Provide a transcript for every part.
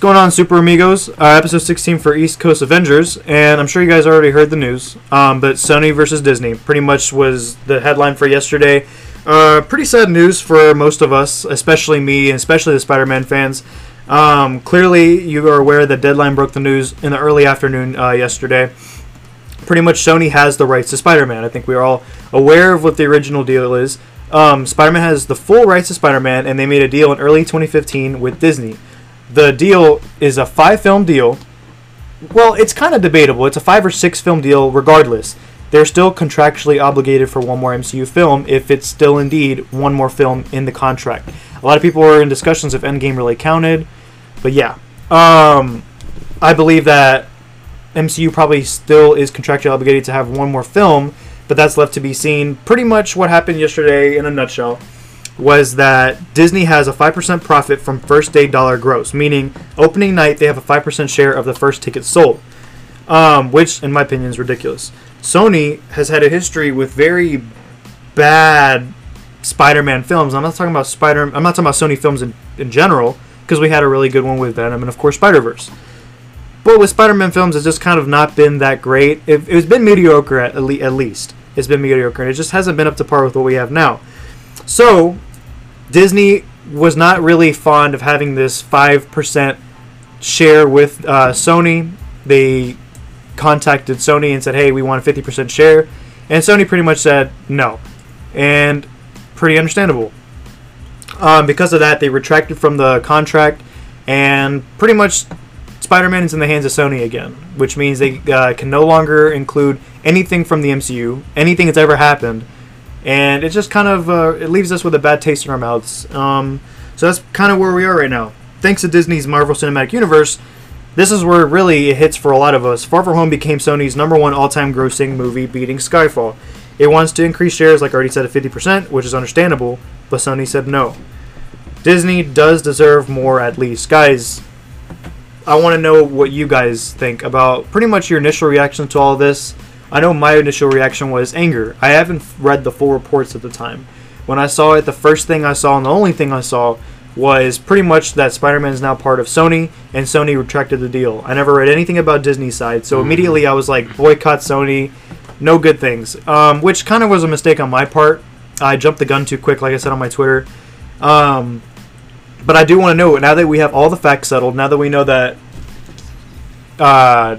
What's going on, Super Amigos? Uh, episode 16 for East Coast Avengers, and I'm sure you guys already heard the news. Um, but Sony versus Disney pretty much was the headline for yesterday. Uh, pretty sad news for most of us, especially me, and especially the Spider-Man fans. Um, clearly, you are aware that Deadline broke the news in the early afternoon uh, yesterday. Pretty much, Sony has the rights to Spider-Man. I think we are all aware of what the original deal is. Um, Spider-Man has the full rights to Spider-Man, and they made a deal in early 2015 with Disney. The deal is a five-film deal. Well, it's kind of debatable. It's a five or six film deal, regardless. They're still contractually obligated for one more MCU film if it's still indeed one more film in the contract. A lot of people were in discussions if Endgame really counted, but yeah. Um, I believe that MCU probably still is contractually obligated to have one more film, but that's left to be seen. Pretty much what happened yesterday in a nutshell was that Disney has a 5% profit from first day dollar gross, meaning opening night they have a 5% share of the first ticket sold, um, which, in my opinion, is ridiculous. Sony has had a history with very bad Spider-Man films. I'm not talking about Spider. I'm not talking about Sony films in, in general because we had a really good one with Venom and of course Spider-Verse. But with Spider-Man films, it's just kind of not been that great. It, it's been mediocre at, at least. It's been mediocre, and it just hasn't been up to par with what we have now. So Disney was not really fond of having this five percent share with uh, Sony. They contacted Sony and said, "Hey, we want a fifty percent share," and Sony pretty much said no, and pretty understandable. Um, because of that, they retracted from the contract, and pretty much Spider-Man is in the hands of Sony again, which means they uh, can no longer include anything from the MCU, anything that's ever happened and it just kind of uh, it leaves us with a bad taste in our mouths. Um, so that's kind of where we are right now. Thanks to Disney's Marvel Cinematic Universe, this is where really it hits for a lot of us. Far From Home became Sony's number one all-time grossing movie, beating Skyfall. It wants to increase shares, like I already said, at 50%, which is understandable, but Sony said no. Disney does deserve more, at least, guys. I want to know what you guys think about pretty much your initial reaction to all this. I know my initial reaction was anger. I haven't read the full reports at the time. When I saw it, the first thing I saw and the only thing I saw was pretty much that Spider-Man is now part of Sony, and Sony retracted the deal. I never read anything about Disney side, so mm-hmm. immediately I was like, boycott Sony, no good things. Um, which kind of was a mistake on my part. I jumped the gun too quick, like I said on my Twitter. Um, but I do want to know now that we have all the facts settled, now that we know that uh,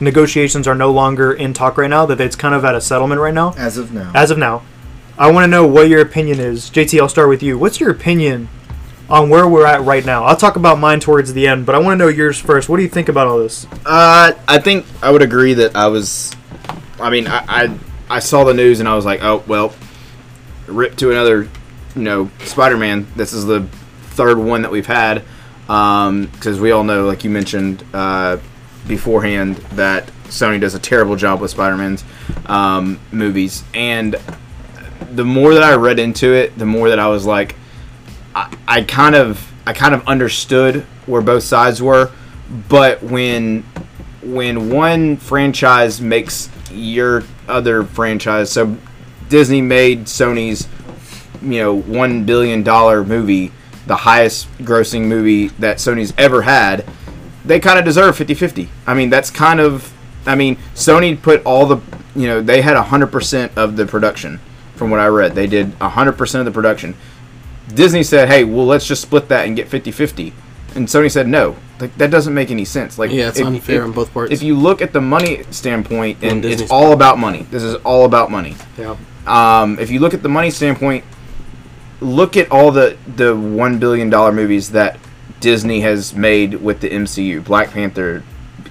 negotiations are no longer in talk right now, that it's kind of at a settlement right now. As of now. As of now. I want to know what your opinion is. JT, I'll start with you. What's your opinion on where we're at right now? I'll talk about mine towards the end, but I want to know yours first. What do you think about all this? Uh, I think I would agree that I was. I mean, I, I, I saw the news and I was like, oh well, rip to another, you know, Spider-Man. This is the third one that we've had because um, we all know, like you mentioned, uh, beforehand that Sony does a terrible job with Spider-Man's um, movies, and the more that I read into it, the more that I was like, I, I kind of I kind of understood where both sides were, but when when one franchise makes your other franchise, so Disney made Sony's you know one billion dollar movie the highest grossing movie that Sony's ever had they kind of deserve 50-50. I mean, that's kind of I mean, Sony put all the, you know, they had 100% of the production from what I read. They did 100% of the production. Disney said, "Hey, well, let's just split that and get 50-50." And Sony said, "No. Like that doesn't make any sense. Like Yeah, it's if, unfair if, on both parts. If you look at the money standpoint and it's all about money. This is all about money. Yeah. Um, if you look at the money standpoint, look at all the the 1 billion dollar movies that Disney has made with the MCU. Black Panther,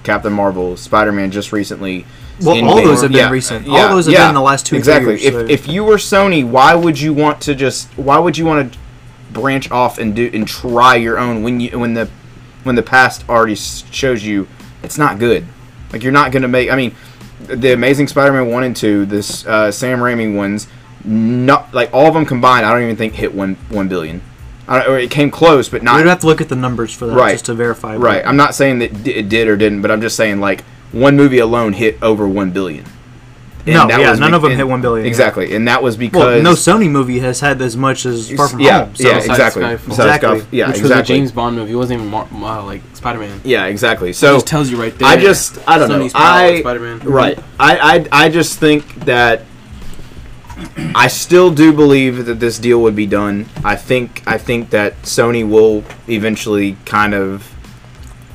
Captain Marvel, Spider Man just recently. Well, all those have been yeah, recent. Yeah, all those have yeah, been in the last two. Exactly. Years, if so. if you were Sony, why would you want to just? Why would you want to branch off and do and try your own when you when the when the past already shows you it's not good. Like you're not gonna make. I mean, the Amazing Spider-Man one and two, this uh, Sam Raimi ones, not like all of them combined. I don't even think hit one one billion it came close, but not. We'd have to look at the numbers for that right. just to verify. Right. I'm not saying that it did or didn't, but I'm just saying like one movie alone hit over one billion. And no, that yeah, was none be- of them and- hit one billion. yeah. Exactly, and that was Well, because no Sony movie has had as much as Far From yeah, Home. So yeah, Besides exactly. Exactly. Yeah, Which exactly. was a James Bond movie. It wasn't even Mar- Mar- like Spider Man. Yeah, exactly. So So just tells you right there. I just I don't know. I Spider Man. right. I, I I just think that I still do believe that this deal would be done. I think I think that Sony will eventually kind of.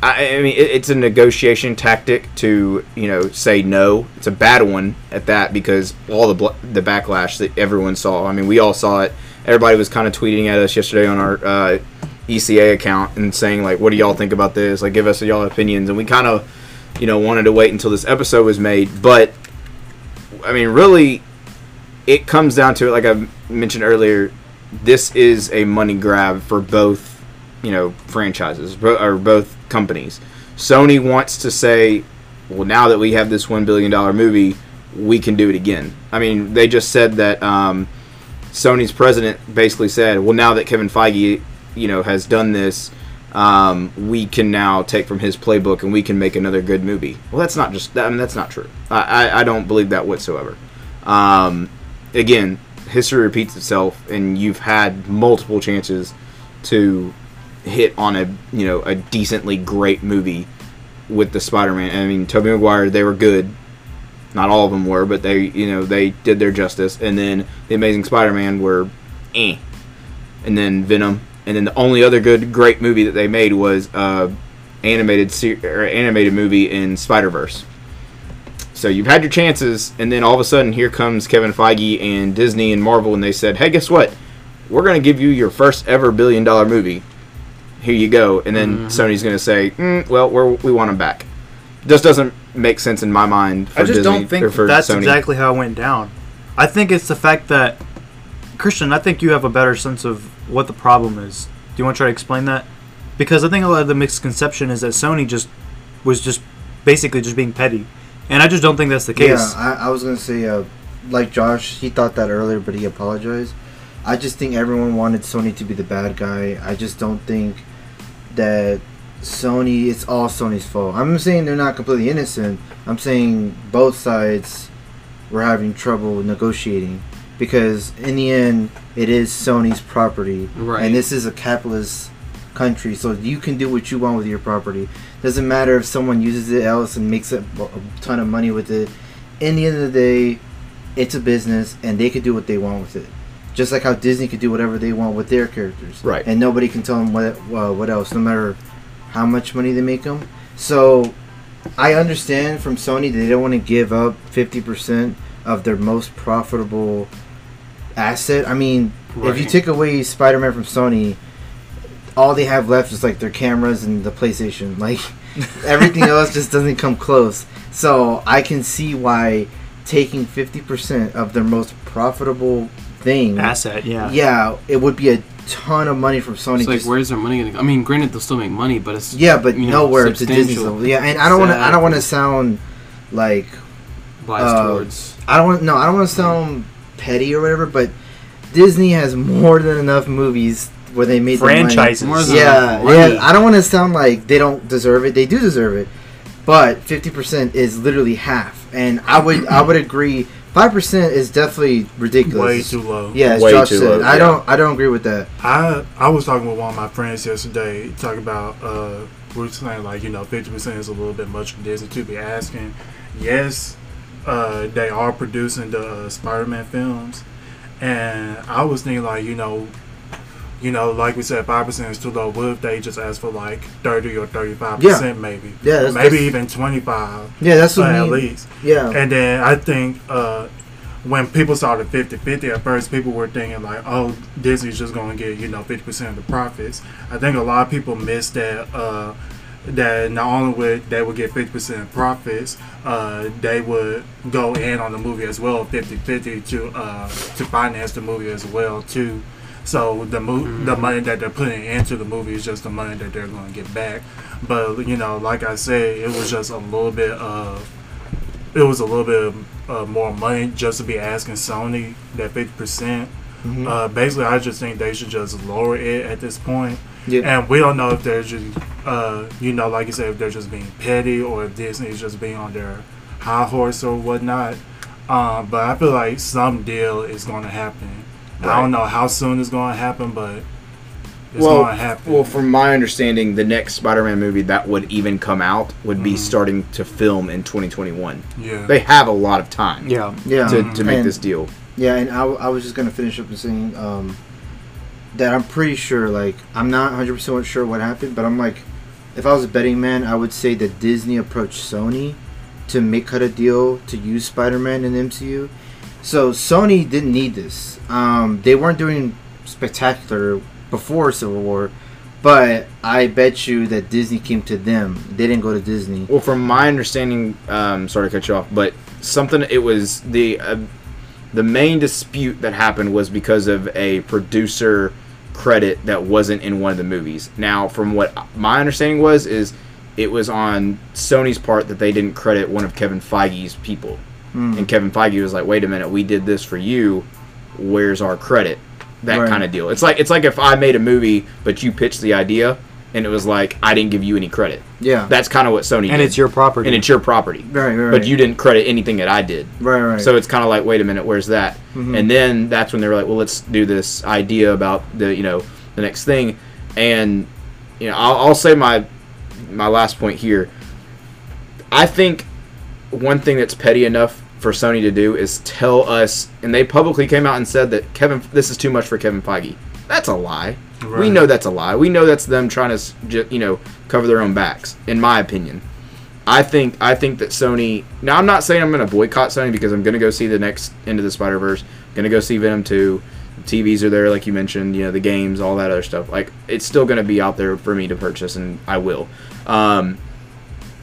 I, I mean, it, it's a negotiation tactic to you know say no. It's a bad one at that because all the bl- the backlash that everyone saw. I mean, we all saw it. Everybody was kind of tweeting at us yesterday on our uh, ECA account and saying like, "What do y'all think about this? Like, give us y'all opinions." And we kind of, you know, wanted to wait until this episode was made. But I mean, really, it comes down to it. Like I mentioned earlier, this is a money grab for both, you know, franchises or both companies. Sony wants to say, "Well, now that we have this one billion dollar movie, we can do it again." I mean, they just said that. Um, Sony's president basically said, "Well, now that Kevin Feige, you know, has done this, um, we can now take from his playbook and we can make another good movie." Well, that's not just. I mean, that's not true. I, I, I don't believe that whatsoever. Um, again, history repeats itself, and you've had multiple chances to hit on a you know a decently great movie with the Spider-Man. I mean, Tobey Maguire, they were good. Not all of them were, but they, you know, they did their justice. And then the Amazing Spider-Man were, eh. And then Venom, and then the only other good, great movie that they made was uh, animated se- or animated movie in Spider Verse. So you've had your chances, and then all of a sudden, here comes Kevin Feige and Disney and Marvel, and they said, "Hey, guess what? We're going to give you your first ever billion dollar movie. Here you go." And then Sony's going to say, mm, "Well, we're, we want them back." Just doesn't make sense in my mind. For I just Disney, don't think for that's Sony. exactly how it went down. I think it's the fact that Christian. I think you have a better sense of what the problem is. Do you want to try to explain that? Because I think a lot of the misconception is that Sony just was just basically just being petty, and I just don't think that's the case. Yeah, I, I was gonna say, uh, like Josh, he thought that earlier, but he apologized. I just think everyone wanted Sony to be the bad guy. I just don't think that Sony. It's all Sony's fault. I'm saying they're not completely innocent. I'm saying both sides were having trouble negotiating because in the end, it is Sony's property, Right. and this is a capitalist country, so you can do what you want with your property. Doesn't matter if someone uses it else and makes a, a ton of money with it. In the end of the day, it's a business, and they can do what they want with it. Just like how Disney could do whatever they want with their characters, Right. And nobody can tell them what uh, what else, no matter how much money they make them. So, I understand from Sony they don't want to give up fifty percent of their most profitable asset. I mean, if you take away Spider-Man from Sony, all they have left is like their cameras and the PlayStation. Like everything else just doesn't come close. So I can see why taking fifty percent of their most profitable thing, Asset, yeah. yeah, it would be a ton of money from Sony. It's like, just- where's their money going to I mean, granted, they'll still make money, but it's. yeah, but you know, nowhere to Disney level. Yeah, and I don't want to. I don't want to sound like Biased uh, towards. I don't want no, I don't want to sound petty or whatever, but Disney has more than enough movies where they made the money. Franchises. More than Yeah, yeah. I don't want to sound like they don't deserve it. They do deserve it, but fifty percent is literally half, and I would I would agree. Five percent is definitely ridiculous. Way too low. Yeah, as Way Josh too said, low, I yeah. don't I don't agree with that. I I was talking with one of my friends yesterday, talking about uh, we were saying like you know fifty percent is a little bit much for Disney to be asking. Yes, uh, they are producing the uh, Spider-Man films, and I was thinking like you know, you know, like we said, five percent is too low. What if they just ask for like thirty or thirty-five percent, maybe? Yeah, that's- maybe that's- even twenty-five Yeah, that's what at mean. least. Yeah, And then I think uh, when people saw the 50 50, at first people were thinking, like, oh, Disney's just going to get, you know, 50% of the profits. I think a lot of people missed that. Uh, that not only would they would get 50% of profits, uh, they would go in on the movie as well, 50-50 to uh, to finance the movie as well too. So the mo- the money that they're putting into the movie is just the money that they're going to get back. But you know, like I said, it was just a little bit of it was a little bit uh, more money just to be asking Sony that fifty percent. Mhm. Uh, basically, I just think they should just lower it at this point. yeah. And we don't know if they're just, uh, you know, like you said, if they're just being petty or if Disney is just being on their high horse or whatnot. Um, but I feel like some deal is going to happen. I don't know how soon it's going to happen, but it's well, going to happen. well, from my understanding, the next Spider-Man movie that would even come out would be Mhm. starting to film in 2021. yeah. They have a lot of time Yeah. Yeah. to, to make And- this deal. Yeah, and I, I was just gonna finish up and saying um, that I'm pretty sure, like, I'm not 100 percent sure what happened, but I'm like, if I was a betting man, I would say that Disney approached Sony to make cut a deal to use Spider-Man in the MCU. So Sony didn't need this. Um, they weren't doing spectacular before Civil War, but I bet you that Disney came to them. They didn't go to Disney. Well, from my understanding, um, sorry to cut you off, but something it was the uh, the main dispute that happened was because of a producer credit that wasn't in one of the movies. Now, from what my understanding was, is it was on Sony's part that they didn't credit one of Kevin Feige's people, Hmm. and Kevin Feige was like, "Wait a minute, we did this for you. Where's our credit?" That Right. kind of deal. It's like it's like if I made a movie, but you pitched the idea, and it was like I didn't give you any credit. Yeah. That's kind of what Sony And did. it's your property. and it's your property right, right, right. but you didn't credit anything that I did. right, right. So it's kind of like, wait a minute, where's that? Mhm. And then that's when they were like, well, let's do this idea about the you know the next thing, and you know I'll, I'll say my my last point here. I think one thing that's petty enough for Sony to do is tell us, and they publicly came out and said that Kevin, this is too much for Kevin Feige. That's a lie. We know that's a lie. We know that's them trying to, you know, cover their own backs. In my opinion, I think I think that Sony. Now I'm not saying I'm going to boycott Sony because I'm going to go see the next Into the Spider Verse. Going to go see Venom two. TVs are there, like you mentioned. You know, the games, all that other stuff. Like it's still going to be out there for me to purchase, and I will. Um,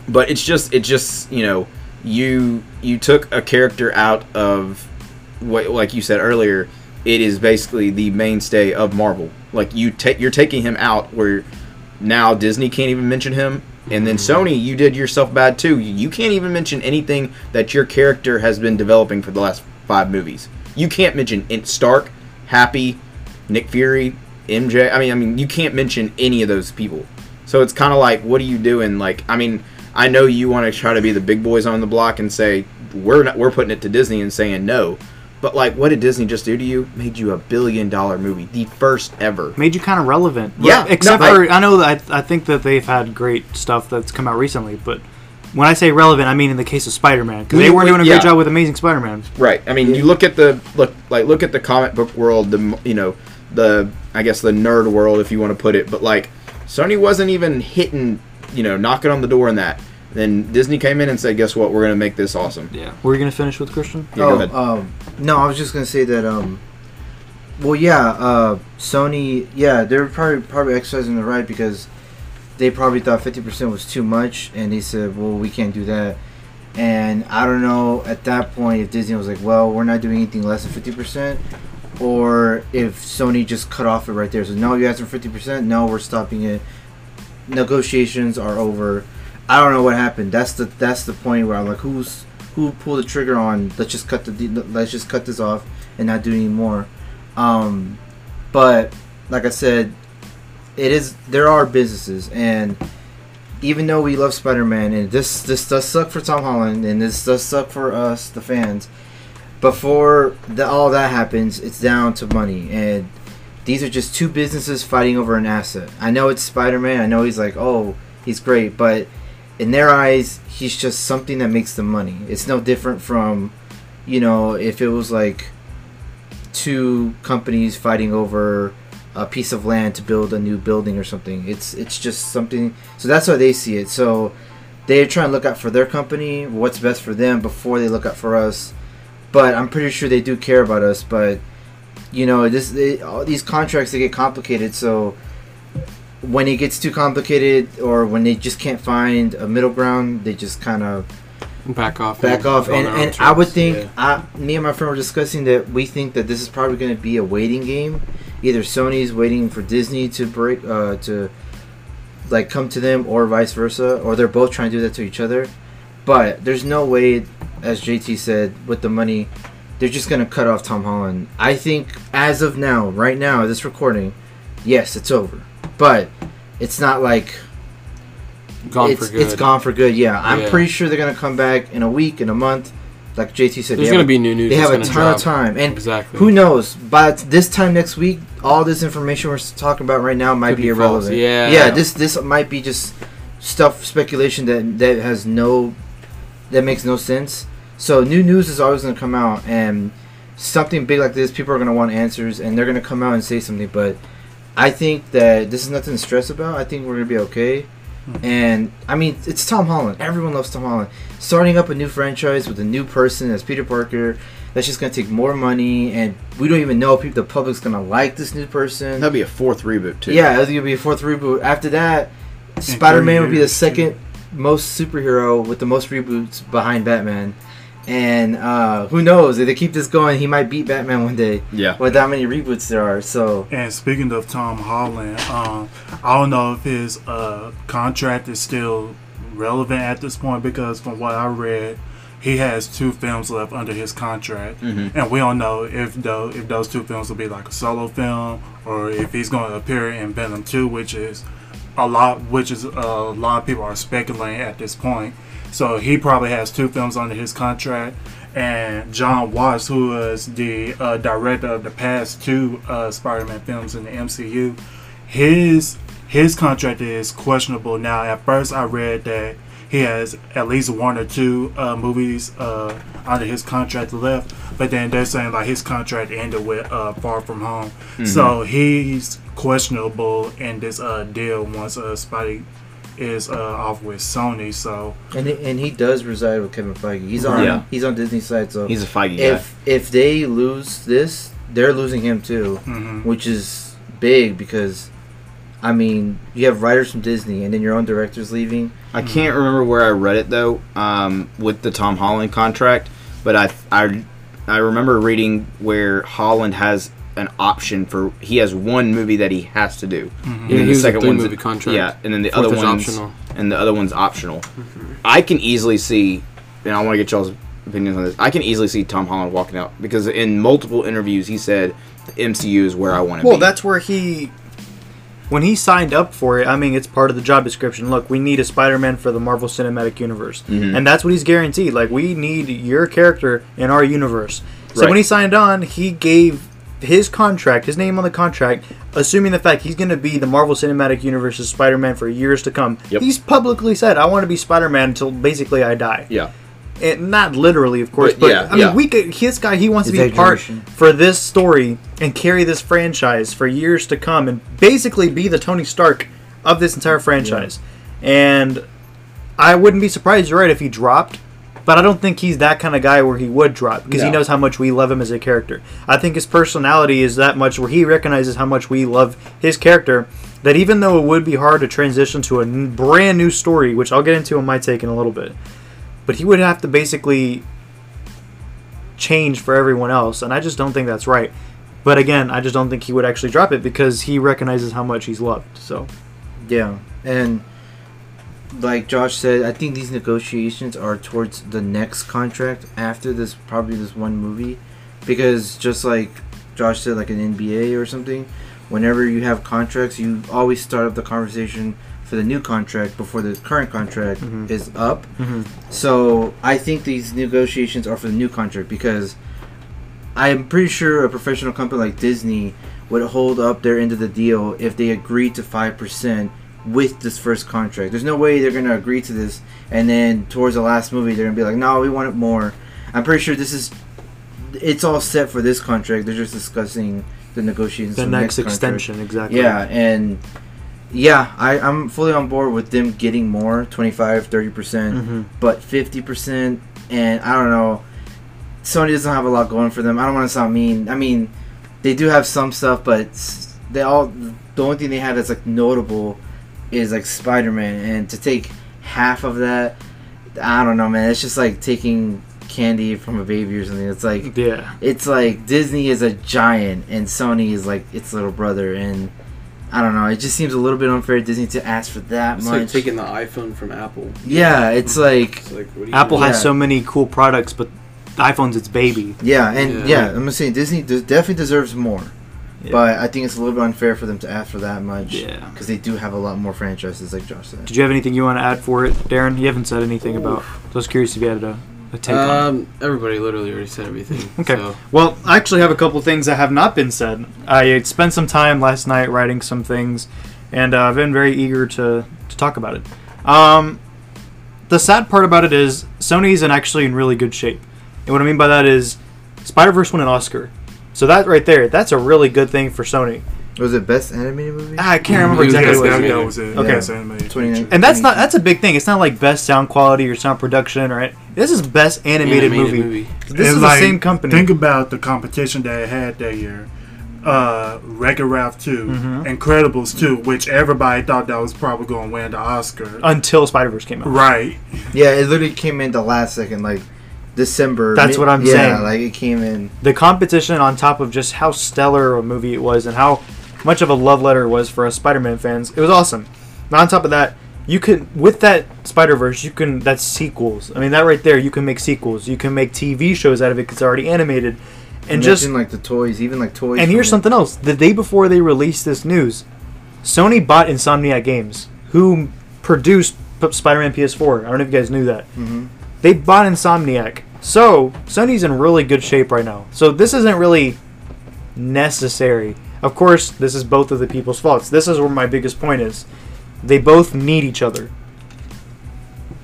but it's just it just you know you you took a character out of what like you said earlier it is basically the mainstay of marvel. Like you take you're taking him out where now disney can't even mention him and then mm-hmm. sony you did yourself bad too. You can't even mention anything that your character has been developing for the last five movies. You can't mention stark happy nick fury mj i mean i mean you can't mention any of those people. So it's kind of like, what are you doing? Like, I mean, I know you want to try to be the big boys on the block and say we're not, we're putting it to Disney and saying no, but like, what did Disney just do to you? Made you a billion dollar movie, the first ever. made you kind of relevant. Yeah, except no, for I know that I, I think that they've had great stuff that's come out recently, but when I say relevant, I mean in the case of Spider-Man because they weren't doing a yeah. great job with Amazing Spider-Man. Right. I mean, you look at the look like look at the comic book world, the you know the I guess the nerd world, if you want to put it, but like Sony wasn't even hitting, you know, knocking on the door and that. Then Disney came in and said, "Guess what? We're going to make this awesome." Yeah. Were you gonna finish with Christian? Yeah, go ahead. Um, no, I was just gonna say that. Um, well, yeah, uh, Sony, yeah, they're probably probably exercising the right because they probably thought fifty percent was too much, and they said, "Well, we can't do that." And I don't know at that point if Disney was like, "Well, we're not doing anything less than fifty percent," or if Sony just cut off it right there. So no, you asked for fifty percent. No, we're stopping it. Negotiations are over. I don't know what happened. That's the that's the point where I'm like, who's who pulled the trigger on? Let's just cut the let's just cut this off and not do any more. Um, but like I said, it is there are businesses, and even though we love Spider-Man, and this this does suck for Tom Holland, and this does suck for us, the fans. Before the, all that happens, it's down to money, and these are just two businesses fighting over an asset. I know it's Spider-Man. I know he's like, oh, he's great, but in their eyes, he's just something that makes them money. It's no different from, you know, if it was like two companies fighting over a piece of land to build a new building or something. It's it's just something. So that's how they see it. So they're trying to look out for their company, what's best for them before they look out for us. But I'm pretty sure they do care about us. But you know, this they, all these contracts they get complicated. So when it gets too complicated, or when they just can't find a middle ground, they just kind of Back off. back off. And and I would think, yeah. I, me and my friend were discussing that we think that this is probably going to be a waiting game. Either Sony's waiting for Disney to break, uh, to like come to them, or vice versa, or they're both trying to do that to each other. But there's no way, as JT said, with the money, they're just going to cut off Tom Holland. I think as of now, right now, this recording, yes, it's over. But it's not like gone it's, for good. It's gone for good. Yeah, I'm Yeah. pretty sure they're gonna come back in a week, in a month. like JT said, There's they gonna have, be new news. they have a ton gonna of time, and Exactly. who knows? By this time next week, all this information we're talking about right now might Could be, be irrelevant. Yeah. yeah. This this might be just stuff speculation that that has no that makes no sense. So new news is always gonna come out, and something big like this, people are gonna want answers, and they're gonna come out and say something. But I think that this is nothing to stress about. I think we're gonna be okay. Mhm. And I mean, it's Tom Holland. Everyone loves Tom Holland. Starting up a new franchise with a new person as Peter Parker, that's just gonna take more money, and we don't even know if the public's gonna like this new person. That'd be a fourth reboot too. Yeah, it's gonna be a fourth reboot. After that, Spider Man would be the second most superhero with the most reboots behind Batman. And uh, who knows if they keep this going, he might beat Batman one day Yeah. with how many reboots there are. So And speaking of Tom Holland, um, I don't know if his uh, contract is still relevant at this point because from what I read, he has two films left under his contract, Mhm. and we don't know if though if those two films will be like a solo film or if he's going to appear in Venom Two, which is a lot, which is uh, a lot of people are speculating at this point. So he probably has two films under his contract. And John Watts, who was the uh, director of the past two uh, Spider-Man films in the MCU, his his contract is questionable now. At first, I read that he has at least one or two uh, movies uh, under his contract left, but then they're saying like his contract ended with uh, Far From Home, so he's questionable in this uh, deal once uh, Spidey is uh, off with Sony. So and he, and he does reside with Kevin Feige. He's on Yeah. he's on Disney side. So He's a Feige guy. if if they lose this, they're losing him too, mhm. which is big because. I mean, you have writers from Disney, and then your own director's leaving. I can't remember where I read it though, um, with the Tom Holland contract, but I I I remember reading where Holland has an option for he has one movie that he has to do. Mhm. And Yeah, then he was a three-movie contract. Yeah, and then the Fourth other one's optional. and the other one's optional. I can easily see, and I want to get y'all's opinions on this. I can easily see Tom Holland walking out because in multiple interviews he said the MCU is where I want to Well, be. that's where he, when he signed up for it. I mean, it's part of the job description. Look, we need a Spider-Man for the Marvel Cinematic Universe, Mhm. and that's what he's guaranteed. Like, we need your character in our universe. So Right. when he signed on, he gave his contract, his name on the contract, assuming the fact he's going to be the Marvel Cinematic Universe's Spider-Man for years to come. Yep. He's publicly said, "I want to be Spider-Man until basically I die." yeah. And not literally, of course, But but, yeah, I mean, yeah. we could. His guy, he wants to be a part for this story and carry this franchise for years to come, and basically be the Tony Stark of this entire franchise. And I wouldn't be surprised, you're right, if he dropped. But I don't think he's that kind of guy where he would drop because he knows how much we love him as a character. I think his personality is that much where he recognizes how much we love his character. That even though it would be hard to transition to a n- brand new story, which I'll get into in my take in a little bit, but he would have to basically change for everyone else, and I just don't think that's right. But again, I just don't think he would actually drop it because he recognizes how much he's loved. So Yeah, and like Josh said, I think these negotiations are towards the next contract after this, probably this one movie, because just like Josh said, like an NBA or something, whenever you have contracts, you always start up the conversation for the new contract before the current contract Mhm. is up. So I think these negotiations are for the new contract because I'm pretty sure a professional company like Disney would hold up their end of the deal if they agreed to five percent with this first contract. There's no way they're gonna agree to this and then towards the last movie they're gonna be like, no, we want it more. I'm pretty sure this is it's all set for this contract. They're just discussing the negotiations. the next, contract. extension, exactly. Yeah, and yeah, I, I'm fully on board with them getting more 25, 30%, percent hmm but 50%, and I don't know. Sony doesn't have a lot going for them. I don't want to sound mean. I mean, they do have some stuff, but they all the only thing they have that's like notable is like Spider-Man, and to take half of that, I don't know, man. It's just like taking candy from a baby or something. It's like Yeah. it's like Disney is a giant and Sony is like its little brother, and I don't know. It just seems a little bit unfair to Disney to ask for that It's much. like taking the iPhone from Apple. yeah, it's like It's like what do you Apple do? has Yeah. so many cool products, but the iPhone's its baby. yeah, and yeah, Yeah. I'm gonna say Disney definitely deserves more, Yeah. but I think it's a little bit unfair for them to ask for that much. Yeah. because they do have a lot more franchises, like Josh said. Did you have anything you want to add for it, Darren? You haven't said anything about. So I was curious if you had a a take on. Um, everybody literally already said everything. Okay. So. Well, I actually have a couple things that have not been said. I spent some time last night writing some things, and uh, I've been very eager to, to talk about it. Um, the sad part about it is Sony's in actually in really good shape, and what I mean by that is Spider Verse won an Oscar, so that right there, that's a really good thing for Sony. Was it best animated movie? Ah, I can't remember exactly best what it that, was. animated. was it. Okay. Best animated 29. And that's not that's a big thing. It's not like best sound quality or sound production or this is best animated, movie. This And, is like, the same company. Think about the competition that it had that year. Uh, Wreck-It Ralph 2, Mhm. Incredibles 2, which everybody thought that was probably going to win the Oscar. until Spider Verse came out. right. Yeah, it literally came in the last second, like December. That's what I'm yeah, saying. like it came in. the competition on top of just how stellar a movie it was and how much of a love letter it was for us Spider-Man fans, it was awesome. Now on top of that, you can with that Spider-Verse, you can that's sequels. I mean that right there, you can make sequels. You can make TV shows out of it because it's already animated, and just like the toys, even like toys. and here's it. something else. The day before they released this news, Sony bought Insomniac Games, who produced Spider-Man PS4. I don't know if you guys knew that. Mhm. They bought Insomniac. So, Sony's in really good shape right now. So, this isn't really necessary. Of course, this is both of the people's faults. This is where my biggest point is. They both need each other.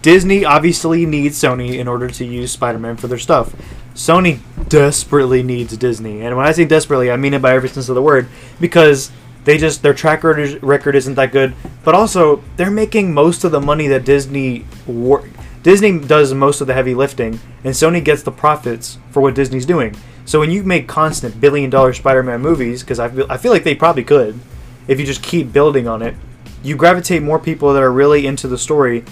Disney obviously needs Sony in order to use Spider-Man for their stuff. Sony desperately needs Disney, and when I say desperately, I mean it by every sense of the word, because they just their track record isn't that good. But also, they're making most of the money that Disney wor- Disney does most of the heavy lifting, and Sony gets the profits for what Disney's doing. So when you make constant billion dollar Spider-Man movies, because I feel I feel like they probably could, if you just keep building on it, you gravitate more people that are really into the story.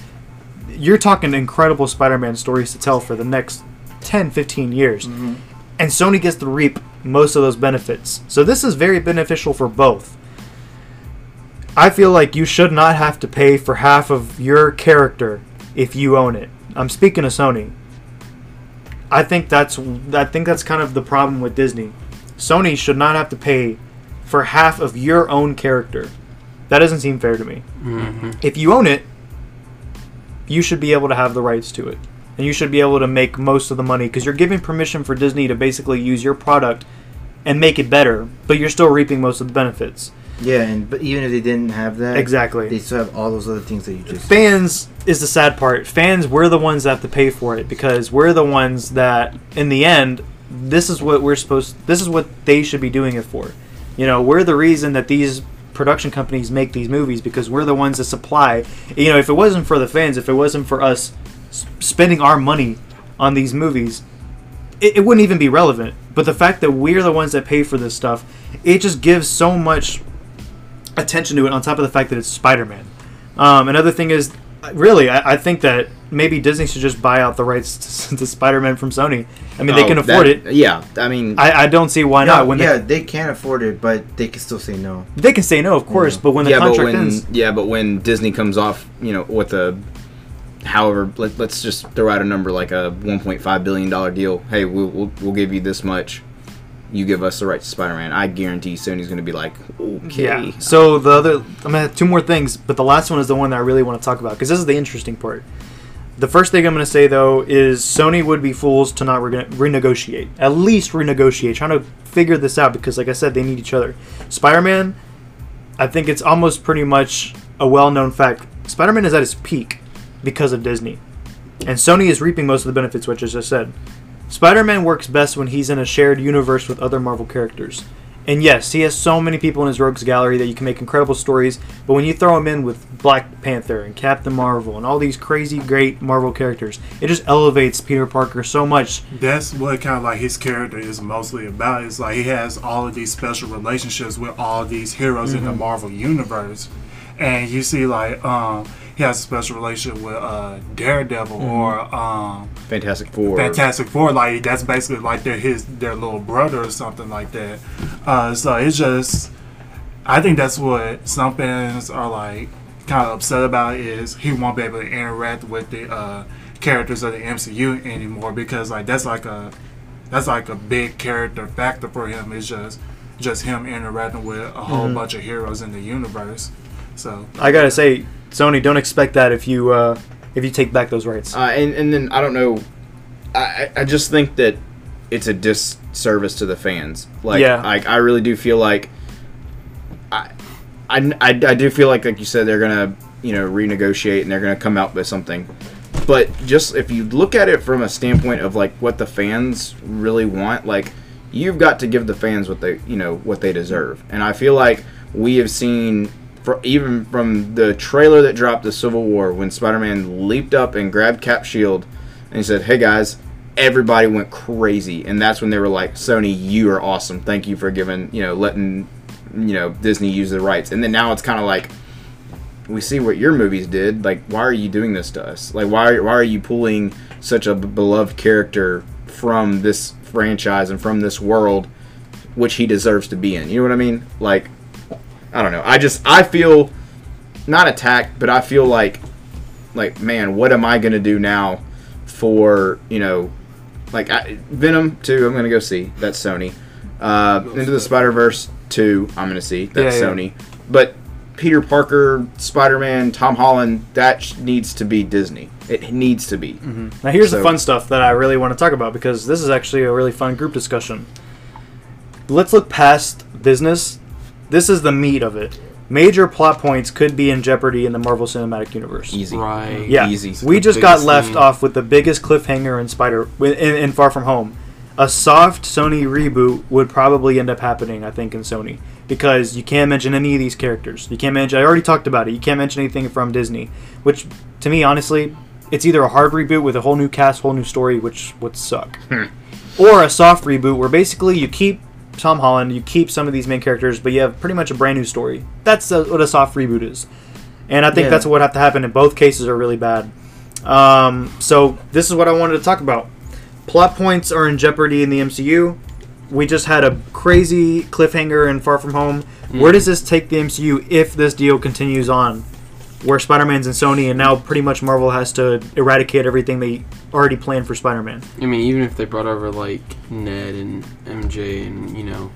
You're talking incredible Spider-Man stories to tell for the next 10, 15 years. Mhm. And Sony gets to reap most of those benefits. So this is very beneficial for both. I feel like you should not have to pay for half of your character if you own it. I'm speaking of Sony. I think that's I think that's kind of the problem with Disney. Sony should not have to pay for half of your own character. That doesn't seem fair to me. Mm-hmm. If you own it, you should be able to have the rights to it. And you should be able to make most of the money because you're giving permission for Disney to basically use your product and make it better, but you're still reaping most of the benefits. Yeah, and but even if they didn't have that, Exactly. they still have all those other things that you just. fans is the sad part. Fans, we're the ones that have to pay for it because we're the ones that, in the end, this is what we're supposed. This is what they should be doing it for. You know, we're the reason that these production companies make these movies because we're the ones that supply. You know, if it wasn't for the fans, if it wasn't for us spending our money on these movies, it, it wouldn't even be relevant. But the fact that we're the ones that pay for this stuff, it just gives so much attention to it. On top of the fact that it's Spider-Man. Um, another thing is, really, I, I think that maybe Disney should just buy out the rights to, to Spider-Man from Sony. I mean, they Oh, can afford that- it. Yeah, I mean, I, I don't see why No, not. When yeah, they, they can't afford it, but they can still say no. they can say no, of course, Yeah. but when the yeah, contract when ends, yeah, but when Disney comes off, you know, with a however, let, let's just throw out a number like a 1.5 billion dollar deal. Hey, we'll, we'll we'll give you this much. You give us the right to Spider-Man. I guarantee Sony's going to be like, okay. Yeah. So the other, I'm gonna have two more things, but the last one is the one that I really want to talk about because this is the interesting part. The first thing I'm going to say though is Sony would be fools to not rene- renegotiate. At least renegotiate, trying to figure this out because, like I said, they need each other. Spider-Man, I think it's almost pretty much a well-known fact. Spider-Man is at its peak because of Disney, and Sony is reaping most of the benefits, which as I just said. Spider-Man works best when he's in a shared universe with other Marvel characters. And yes, he has so many people in his rogues gallery that you can make incredible stories, but when you throw him in with Black Panther and Captain Marvel and all these crazy great Marvel characters, it just elevates Peter Parker so much. That's what kind of like his character is mostly about. It's like he has all of these special relationships with all these heroes in the Marvel universe, and you see like um he has a special relationship with uh Daredevil or um Fantastic Four. Fantastic Four. Like that's basically like their his their little brother or something like that. Uh, so it's just I think that's what some fans are like kind of upset about is he won't be able to interact with the uh, characters of the MCU anymore because like that's like a that's like a big character factor for him. It's just just him interacting with a whole Mhm. bunch of heroes in the universe. So I gotta say, Sony, don't expect that if you uh, if you take back those rights. Uh, and and then I don't know I, I- just think that it's a disservice to the fans. Like, Yeah. like I really do feel like I, I, I, I do feel like, like you said, they're gonna you know renegotiate and they're gonna come out with something. But just if you look at it from a standpoint of like what the fans really want, like you've got to give the fans what they you know what they deserve. And I feel like we have seen. Even from the trailer that dropped the Civil War, when Spider-Man leaped up and grabbed Cap Shield, and he said, "Hey guys," everybody went crazy, and that's when they were like, "Sony, you are awesome. Thank you for giving, you know, letting, you know, Disney use the rights." And then now it's kind of like, we see what your movies did. Like, why are you doing this to us? Like, why why are you pulling such a beloved character from this franchise and from this world, which he deserves to be in? You know what I mean? Like, I don't know. I just I feel not attacked, but I feel like like man, what am I gonna do now for you know like I, Venom two? I'm gonna go see. That's Sony. Uh, Into the Spider Verse two. I'm gonna see. That's Yeah, yeah. Sony. But Peter Parker, Spider Man, Tom Holland, that sh- needs to be Disney. It needs to be. Mm-hmm. Now here's the fun stuff that I really want to talk about because this is actually a really fun group discussion. Let's look past business. This is the meat of it. Major plot points could be in jeopardy in the Marvel Cinematic Universe. Easy. Right. Yeah, Easy. we The just got left thing. off with the biggest cliffhanger in Spider in, in Far From Home. A soft Sony reboot would probably end up happening, I think, in Sony because you can't mention any of these characters. You can't mention. I already talked about it. You can't mention anything from Disney, which to me, honestly, it's either a hard reboot with a whole new cast, whole new story, which would suck, hmm. or a soft reboot where basically you keep Tom Holland, you keep some of these main characters, but you have pretty much a brand new story. That's uh what a soft reboot is, and I think Yeah. that's what would have to happen. And both cases are really bad. Um, so this is what I wanted to talk about. Plot points are in jeopardy in the MCU. We just had a crazy cliffhanger in Far From Home. Where does this take the MCU if this deal continues on? Where Spider-Man's in Sony, and now pretty much Marvel has to eradicate everything they already planned for Spider-Man. I mean, even if they brought over like Ned and MJ, and you know,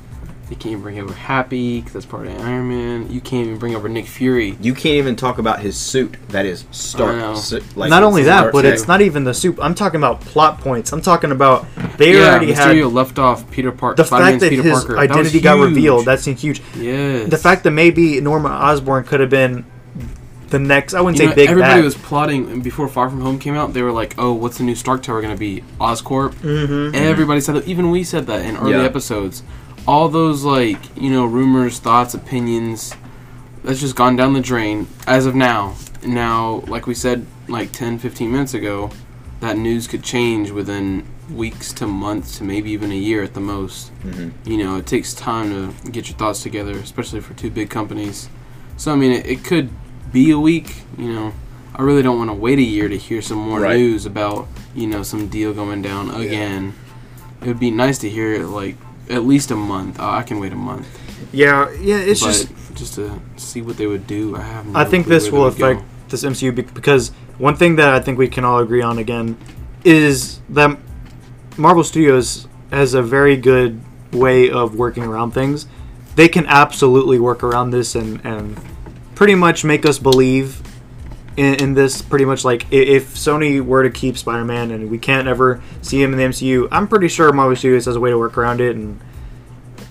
they can't even bring over Happy because that's part of Iron Man. You can't even bring over Nick Fury. You can't even talk about his suit. That is stark. su- like, Not only that, stark but tech. it's not even the suit. I'm talking about plot points. I'm talking about they yeah, already Mysterio had left off Peter Parker. the fact that Peter his Parker. That identity got revealed. That seemed huge. yes. The fact that maybe Norman Osborn could have been the next. I wouldn't You say know, big everybody bad. was plotting before Far From Home came out. They were like, "Oh, what's the new Stark Tower going to be? Oscorp." mm-hmm. Everybody said that. Even we said that in early Yeah. episodes. All those like you know rumors, thoughts, opinions. That's just gone down the drain as of now. Now, like we said, like 10, 15 minutes ago, that news could change within weeks to months to maybe even a year at the most. Mhm. You know, it takes time to get your thoughts together, especially for two big companies. So I mean, it, it could be a week. You know, I really don't want to wait a year to hear some more Right. news about you know some deal going down again. It would be nice to hear it like at least a month. Uh, I can wait a month, Yeah, yeah. It's but just just to see what they would do. I have. No I think this will would go. affect this MCU because one thing that I think we can all agree on again is that Marvel Studios has a very good way of working around things. They can absolutely work around this and, and pretty much make us believe in, in this. Pretty much like if Sony were to keep Spider Man and we can't ever see him in the MCU, I'm pretty sure Marvel Studios has a way to work around it and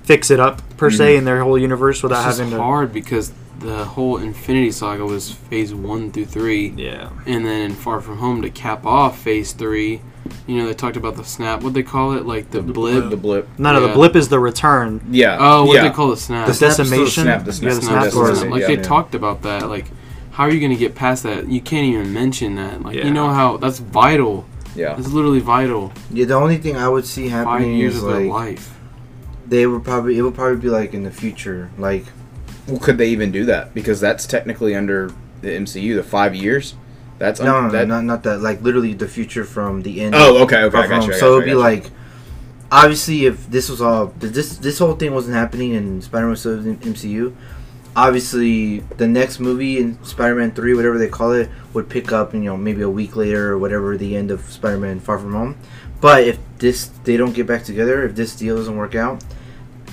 fix it up per se mm-hmm. in their whole universe without It's having to. hard because the whole Infinity Saga was Phase One through Three. Yeah. And then Far From Home to cap off Phase Three, you know they talked about the snap. What they call it, like the, blip. the blip. No, no, Yeah. the blip is the return. Yeah. oh, what yeah. they call the snap? The snap is still the decimation. snap, the yeah, snap, the the snap snap, or- Like Yeah. they talked about that. Like, how are you going to get past that? You can't even mention that. Like, Yeah. you know how that's vital. Yeah. It's literally vital. Yeah, the only thing I would see Five happening years is of their like life. they would probably it would probably be like in the future, like Well, could they even do that? Because that's technically under the MCU, the five years. That's no, un- no, that. not not that, like literally the future from the end. oh, okay, okay, I got you. I got so you, it'd be you. like, obviously, if this was all this this whole thing wasn't happening and Spider-Man was still in MCU, obviously the next movie in Spider-Man Three, whatever they call it, would pick up. You know, maybe a week later or whatever the end of Spider-Man Far From Home. But if this they don't get back together, if this deal doesn't work out,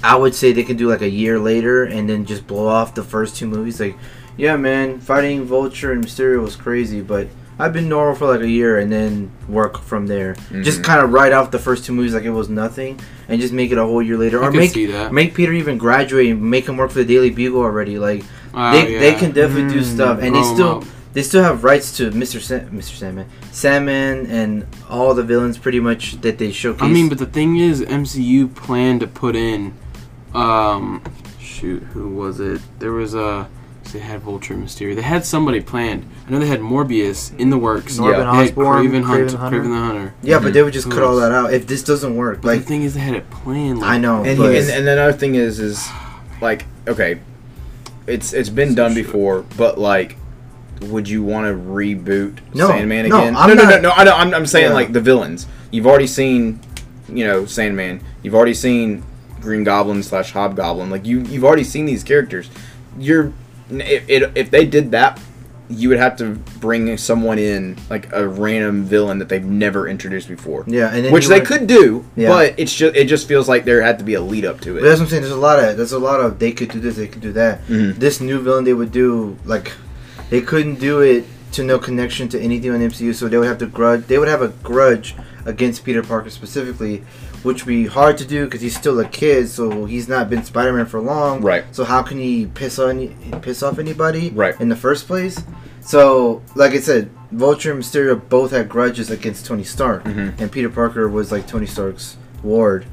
I would say they can do like a year later and then just blow off the first two movies. Like, yeah, man, fighting Vulture and Mysterio was crazy, but I've been normal for like a year and then work from there. Just Mhm. kind of write off the first two movies like it was nothing and just make it a whole year later, I or make see that. make Peter even graduate and make him work for the Daily Bugle already. Like Oh, they, they can definitely do Mm, stuff, and they still they still have rights to Mr. Sa- Mr. Sandman, Sandman, and all the villains pretty much that they showcase. I mean, but the thing is, MCU planned to put in, um, shoot, who was it? There was a. They had Vulture, Mysterio. They had somebody planned. I know they had Morbius in the works. Norman They had Osborn, Kraven, Hunt, Kraven the Hunter. Kraven the Hunter. yeah, but they would just Who cut all that out if this doesn't work. But Like the thing is, they had it planned. Like, I know, And, he, and and another thing is is like okay, it's it's been done before, but like, would you want to reboot No, Sandman no, again? I'm no, no, no, not- no. I know, I'm I'm saying Yeah. like the villains. You've already seen, you know, Sandman. You've already seen Green Goblin slash Hobgoblin. Like you you've already seen these characters. You're if it, if they did that. You would have to bring someone in, like a random villain that they've never introduced before, yeah, and which they would- could do. Yeah. But it's just it just feels like there had to be a lead up to But it. that's what I'm saying. There's a lot of there's a lot of they could do this, they could do that. Mhm. This new villain they would do like they couldn't do it to no connection to anything on MCU, so they would have to grudge. They would have a grudge against Peter Parker specifically, which would be hard to do because he's still a kid, so he's not been Spider-Man for long. Right. So how can he piss on piss off anybody? Right. In the first place. So, like I said, Vulture and Mysterio both had grudges against Tony Stark, Mhm. and Peter Parker was like Tony Stark's ward.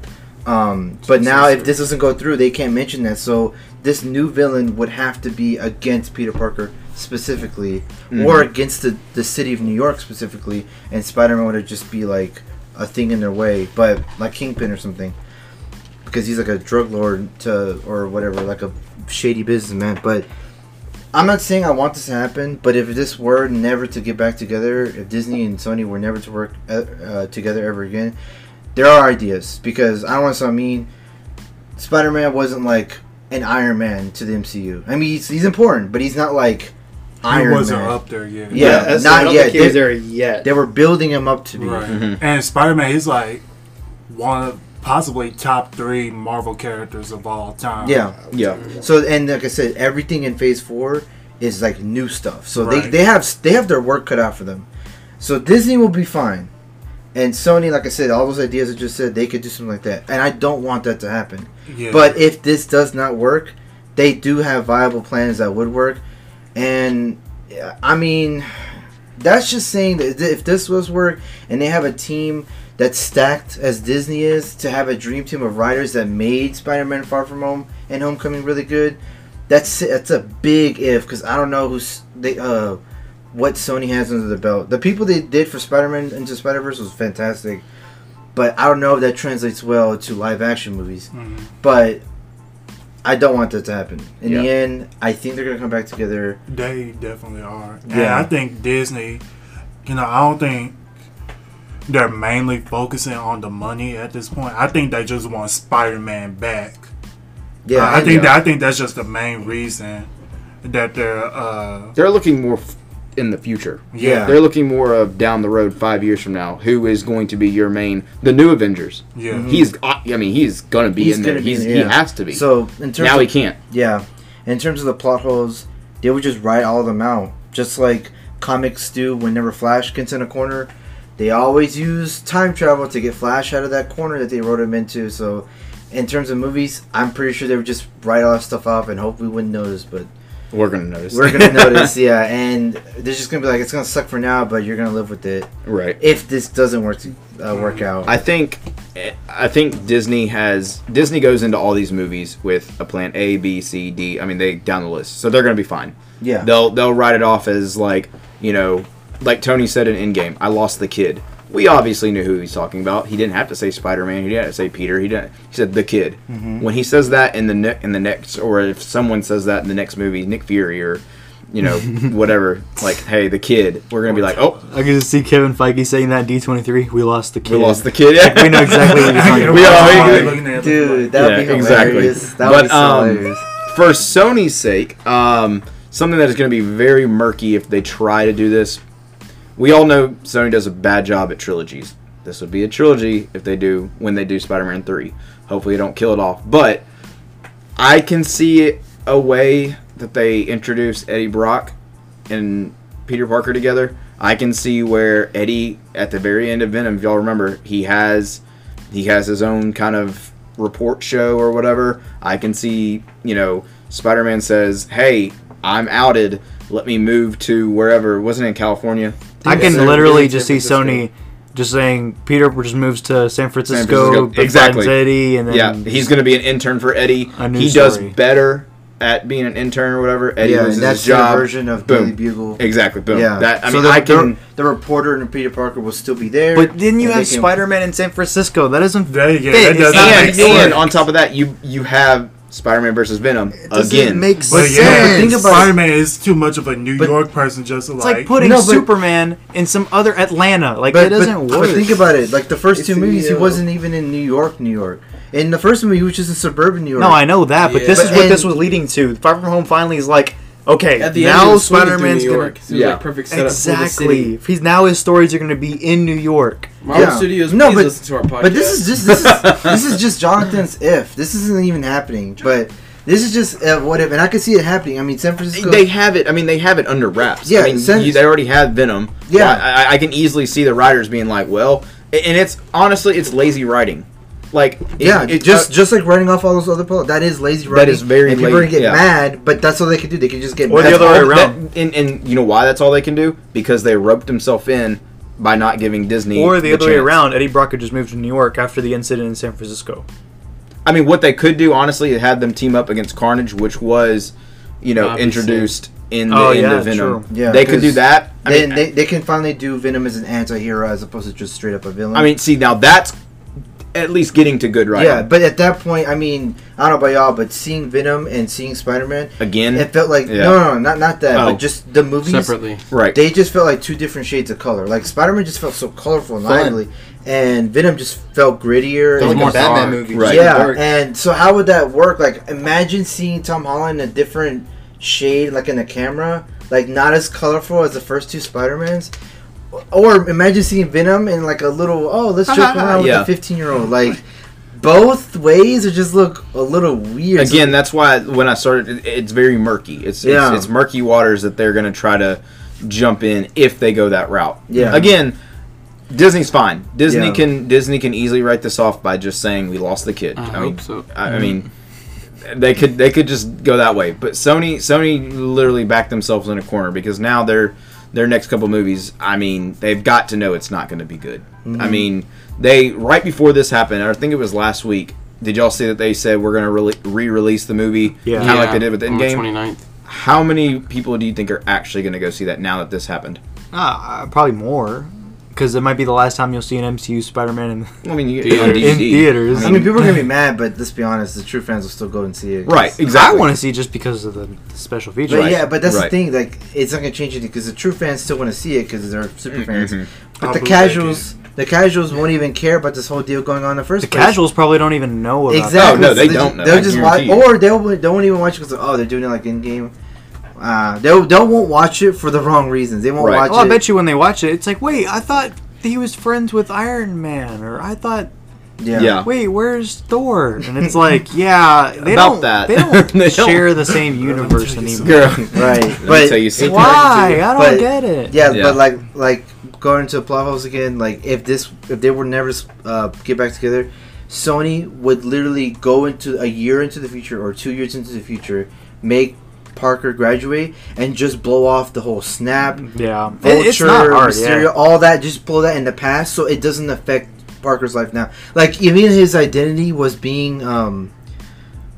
Um, but now, if this doesn't go through, they can't mention that. So this new villain would have to be against Peter Parker specifically, Mhm. or against the the city of New York specifically, and Spider-Man would just be like a thing in their way, but like Kingpin or something, because he's like a drug lord to or whatever, like a shady businessman. But I'm not saying I want this to happen, but if this were never to get back together, if Disney and Sony were never to work uh, uh, together ever again, there are ideas because I don't want to sound mean. Spider-Man wasn't like an Iron Man to the MCU. I mean, he's, he's important, but he's not like Iron he wasn't Man. up there yet. Yeah, that's- not I yet. think They- there yet. They were building him up to be. Right. Mhm. And Spider Man, he's like one of possibly top three Marvel characters of all time. Yeah. Yeah. So and like I said, everything in Phase Four is like new stuff. So they, they have they have their work cut out for them. So Disney will be fine, and Sony, like I said, all those ideas I just said, they could do something like that. And I don't want that to happen. Yeah. But if this does not work, they do have viable plans that would work. And I mean, that's just saying that if this was work and they have a team that's stacked as Disney is to have a dream team of writers that made Spider-Man: Far From Home and Homecoming really good, that's that's a big if because I don't know who's they uh what Sony has under the belt. The people they did for Spider-Man into Spider-Verse was fantastic, but I don't know if that translates well to live action movies. Mhm. But I don't want that to happen. In the end, I think they're gonna come back together. They definitely are. And Yeah. I think Disney, you know, I don't think they're mainly focusing on the money at this point. I think they just want Spider Man back. Yeah, I, I think that I think that's just the main reason that they're uh They're looking more f- in the future. Yeah. They're looking more of down the road, five years from now. Who is going to be your main, the new Avengers? yeah. Mhm. He's, I mean, he's gonna be He's in there. be He's, in- He has to be. So in terms now of, he can't. Yeah. In terms of the plot holes, they would just write all of them out. Just like comics do whenever Flash gets in a corner. They always use time travel to get Flash out of that corner that they wrote him into. So in terms of movies, I'm pretty sure they would just write all that stuff off and hope we wouldn't notice, but We're gonna notice. we're gonna notice, yeah. And they're just gonna be like, it's gonna suck for now, but you're gonna live with it right. if this doesn't work to, uh, work out. I think I think Disney has Disney goes into all these movies with a plan A, B, C, D. I mean, they down the list, so they're gonna be fine. yeah, They'll they'll write it off as like you know, like Tony said in Endgame. I lost the kid. We obviously knew who he's talking about. He didn't have to say Spider Man. He didn't have to say Peter. He didn't. He said the kid. When he says that in the ne- in the next, or if someone says that in the next movie, Nick Fury or you know whatever, like hey the kid, we're gonna be like oh I can just see Kevin Feige saying that D twenty three. We lost the kid. we lost the kid. Yeah. we know exactly what you're talking We about. we- are looking at it dude, that would Yeah, be exactly. hilarious. That But, would be so um, hilarious. for Sony's sake, um, something that is going to be very murky if they try to do this. We all know Sony does a bad job at trilogies. This would be a trilogy if they do when they do Spider-Man three. Hopefully, they don't kill it off. But I can see a way that they introduce Eddie Brock and Peter Parker together. I can see where Eddie at the very end of Venom, if y'all remember, he has he has his own kind of report show or whatever. I can see, you know, Spider-Man says, "Hey, I'm outed. Let me move to wherever." Wasn't in California? I can literally just see Sony just saying Peter just moves to San Francisco, Francisco, exactly. Eddie, and then yeah, he's going to be an intern for Eddie. A new He does better at being an intern or whatever. Eddie yeah, loses and that's his job. version of Boom. Daily Bugle. Exactly. Boom. Yeah, That I so mean, the, I can. the, the reporter and Peter Parker will still be there. But then you have Spider-Man in San Francisco. That doesn't There you go. fit. That does not not and, make New York. and on top of that, you you have Spider-Man versus Venom doesn't again. make But sense. yeah, But think about it. Spider-Man is too much of a New But- York person just to It's like. like putting No, Superman in some other Atlanta. Like But, it doesn't but, work. but think about it. Like the first two It's, movies, he wasn't even in New York, New York. In the first movie, he was just in suburban New York. no, I know that, but Yeah. this is what this was leading to. Far From Home finally is like, okay, At the end, now he was swinging through Spider-Man's New gonna So Yeah. like perfect setup for the exactly. city. He's now his stories are going to be in New York. Marvel Yeah. Studios, No, but- listen to our podcast. But this is just this is this is just Jonathan's if. This isn't even happening. But this is just uh, what if, and I can see it happening. I mean, San Francisco. They have it. I mean, they have it under wraps. Yeah, I mean, since- you, they already had Venom. Yeah. Well, I, I can easily see the writers being like, "Well," and it's honestly, it's lazy writing. Like, it- yeah, it, just uh, just like writing off all those other plots. That is lazy That writing. is very And people la- are gonna get yeah. mad, but that's all they can do. They can just get Or mad. the other way around. that- and, and you know why that's all they can do? Because they roped themselves in by not giving Disney. Or the other way around, Eddie Brock could just moved to New York after the incident in San Francisco. I mean, what they could do, honestly, is have them team up against Carnage, which was, you know, Obviously. introduced in the Oh, end yeah, of Venom. true. Yeah, they could do that. I They, mean, they, they can finally do Venom as an anti-hero as opposed to just straight up a villain. I mean, see, now that's at least getting to good writing. yeah, but at that point, I mean, I don't know about y'all, but seeing Venom and seeing Spider-Man, Again, it felt like Yeah. no, no, no, not not that, Oh. but just the movies. separately. right. They just felt like two different shades of color. Like Spider-Man just felt so colorful and Fun. lively, and Venom just felt grittier. Felt and more a Batman dark. movie. Right. Yeah, Dark. and so how would that work? Like, imagine seeing Tom Holland in a different shade, like in the camera, like not as colorful as the first two Spider Mans. Or imagine seeing Venom in like a little, oh, let's joke around with a fifteen-year-old. Like, both ways it just look a little weird. Again, that's why when I started, it, it's very murky. It's, Yeah. it's it's murky waters that they're going to try to jump in if they go that route. Yeah. Again, Disney's fine. Disney Yeah. can Disney can easily write this off by just saying we lost the kid. I, I, hope mean, so. I, I mm-hmm. mean, they could they could just go that way. But Sony Sony literally backed themselves in a corner because now their their next couple movies. I mean, they've got to know it's not going to be good. I mean, they right before this happened. I think it was last week. Did y'all see that they said we're going to re- re-release the movie? Yeah. kind of like they did with on the Endgame. 29th. How many people do you think are actually going to go see that now that this happened? Ah, probably more, because it might be the last time you'll see an MCU Spider-Man in, I mean, you, Theaters. in theaters. I mean, people are gonna be mad, but let's be honest, the true fans will still go and see it. right? exactly. I Exactly. want to see just because of the special features. But Right, yeah, but that's right. the thing. Like, it's not gonna change anything because the true fans still want to see it because they're super fans. Mhm. But I'll the casuals, the casuals won't even care about this whole deal going on in the first The place. casuals probably don't even know about exactly. Oh, no, they So don't know, They'll I just watch, you. or they'll they won't even watch because oh, they're doing it like Endgame. Uh, they'll they won't watch it for the wrong reasons. They won't Right. watch that. Oh, I it. bet you when they watch it, it's like, wait, I thought he was friends with Iron Man, or I thought, yeah. Yeah. wait, where's Thor? And it's like, yeah, they About don't, that. They don't They don't. share the same universe tell you anymore. Girl, Right, Let me but tell you something. Why? I don't But- get it. Yeah, Yeah. but like like going to plot holes again. Like if this if they were never uh, get back together, Sony would literally go into a year into the future or two years into the future, make Parker graduate and just blow off the whole snap, Yeah, Vulture, It- it's not hard. Mysterio, Yeah. all that. Just blow that in the past so it doesn't affect Parker's life now. Like even his identity was being um,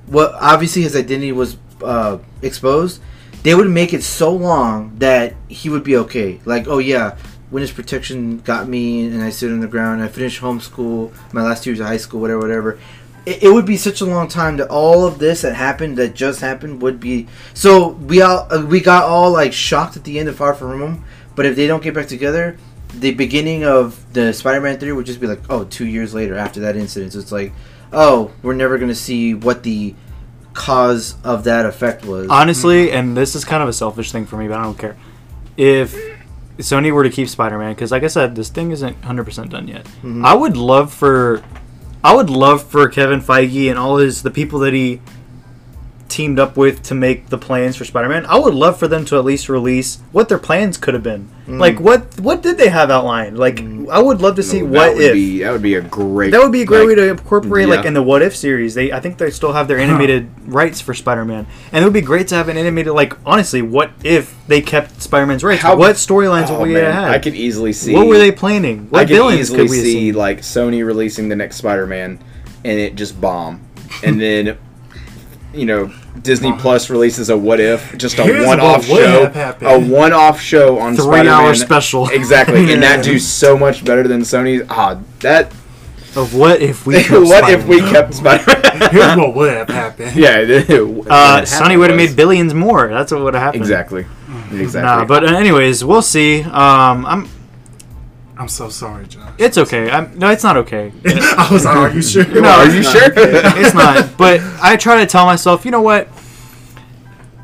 what obviously his identity was uh exposed. They would make it so long that he would be okay. Like oh yeah. Witness protection got me, and I sit on the ground. I finished homeschool, my last two years of high school, whatever, whatever. It, it would be such a long time that all of this that happened, that just happened, would be. So we all uh, we got all like shocked at the end of Far From Home. But if they don't get back together, the beginning of the Spider-Man three would just be like, oh, two years later after that incident. So it's like, oh, we're never gonna see what the cause of that effect was. Honestly, and this is kind of a selfish thing for me, but I don't care. If Sony were to keep Spider-Man, because like I said, this thing isn't 100% done yet. Mhm. I would love for, I would love for Kevin Feige and all his the people that he teamed up with to make the plans for Spider-Man. I would love for them to at least release what their plans could have been. Mm. Like what what did they have outlined? Like I would love to see that what if. be that would be a great that would be a great like, way to incorporate like in the what if series. They I think they still have their animated rights for Spider-Man. And it would be great to have an animated like honestly, what if they kept Spider-Man's rights? How- what storylines Oh, would we man, have? I could easily see what were they planning? What I could villains easily could we see see? like Sony releasing the next Spider-Man and it just bomb, and then you know Disney Plus releases a what if, just a Here's one-off what would show, have happened. a one-off show on Three Spider-Man. hour special. Exactly, and that do so much better than Sony's. Ah, that. Of what if we kept what if we Spider-Man? kept Spider-Man? Here's what would have happened. yeah, it- Uh, what Sony would have was- made billions more. That's what would have happened. exactly, exactly. Nah, but uh, anyways, we'll see. Um, I'm. I'm so sorry, Josh. It's okay. I'm no, it's not okay. I was like, are you sure? No, are you it's sure? it's not. But I try to tell myself, you know what?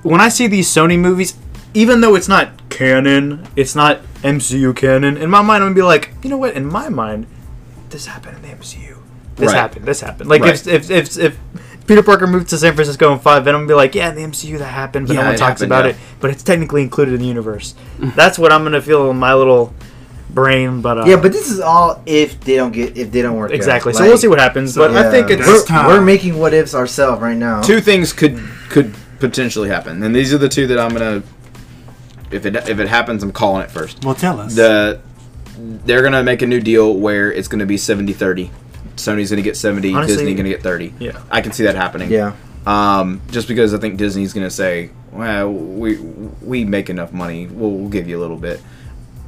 When I see these Sony movies, even though it's not canon, it's not MCU canon. In my mind, I'm gonna be like, you know what? In my mind, this happened in the MCU. This Right. happened. This happened. Like Right. if, if if if Peter Parker moved to San Francisco in five, then I'm gonna be like, yeah, in the MCU that happened, but Yeah, no one talks happened, about yeah. it. But it's technically included in the universe. Mm. That's what I'm gonna feel in my little brain. But uh, Yeah, but this is all if they don't get if they don't work. out. exactly. so Like, we'll see what happens. so but I think it's We're, time. we're making what ifs ourselves right now. two things could could potentially happen, and these are the two that I'm gonna. If it if it happens, I'm calling it first. Well, tell us. The they're gonna make a new deal where it's gonna be 70-30. Sony's gonna get 70, Honestly- Disney gonna get 30. yeah. I can see that happening. Yeah. Um, just because I think Disney's gonna say, well, we we make enough money, we'll, we'll give you a little bit,